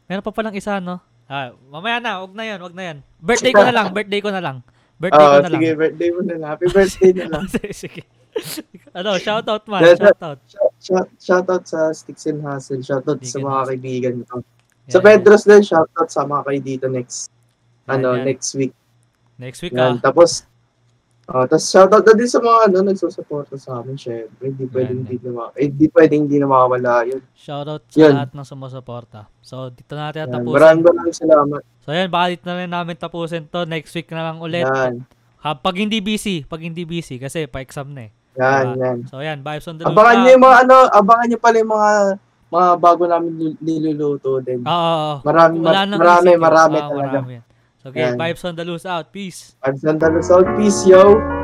Meron pa palang isa, no? Ah, mamaya na, wag na yan, wag na yan. Birthday ko na lang, birthday ko na lang. Birthday ko Ah, na sige, lang. birthday mo na lang. Happy birthday na lang. <laughs> sige, sige. ano, shoutout man, Yes, sir. shoutout. Shout, shoutout sa Sticks and Hustle. Shoutout sa mga kaibigan ko. Sa Pedros din, shoutout sa mga kayo dito next, ano, next week. Next week Yan. ah. Tapos, oh, tapos shoutout na din sa mga ano, nagsusuporta sa amin, syempre. Hindi pwedeng hindi na, ma- eh, hindi pwedeng hindi na mawawala yun. Shoutout sa Yun. lahat ng sumusuporta. So, dito natin Yan. Maraming maraming salamat. So, yan, baka dito na rin namin tapusin to. Next week na lang ulit. Yan. Ha, pag hindi busy, pag hindi busy, kasi pa-exam na eh. Yan, Diba? yan. So, yan, vibes on the Abangan nyo yung mga ano, abangan nyo pala yung mga mga bago namin nil- niluluto din. Oo, oo, oo. Marami, Wala nang marami, isip yun. marami Oo, talaga. marami yan. Okay, Yan. vibes on the loose out. Peace. I've done the result. Peace, yo.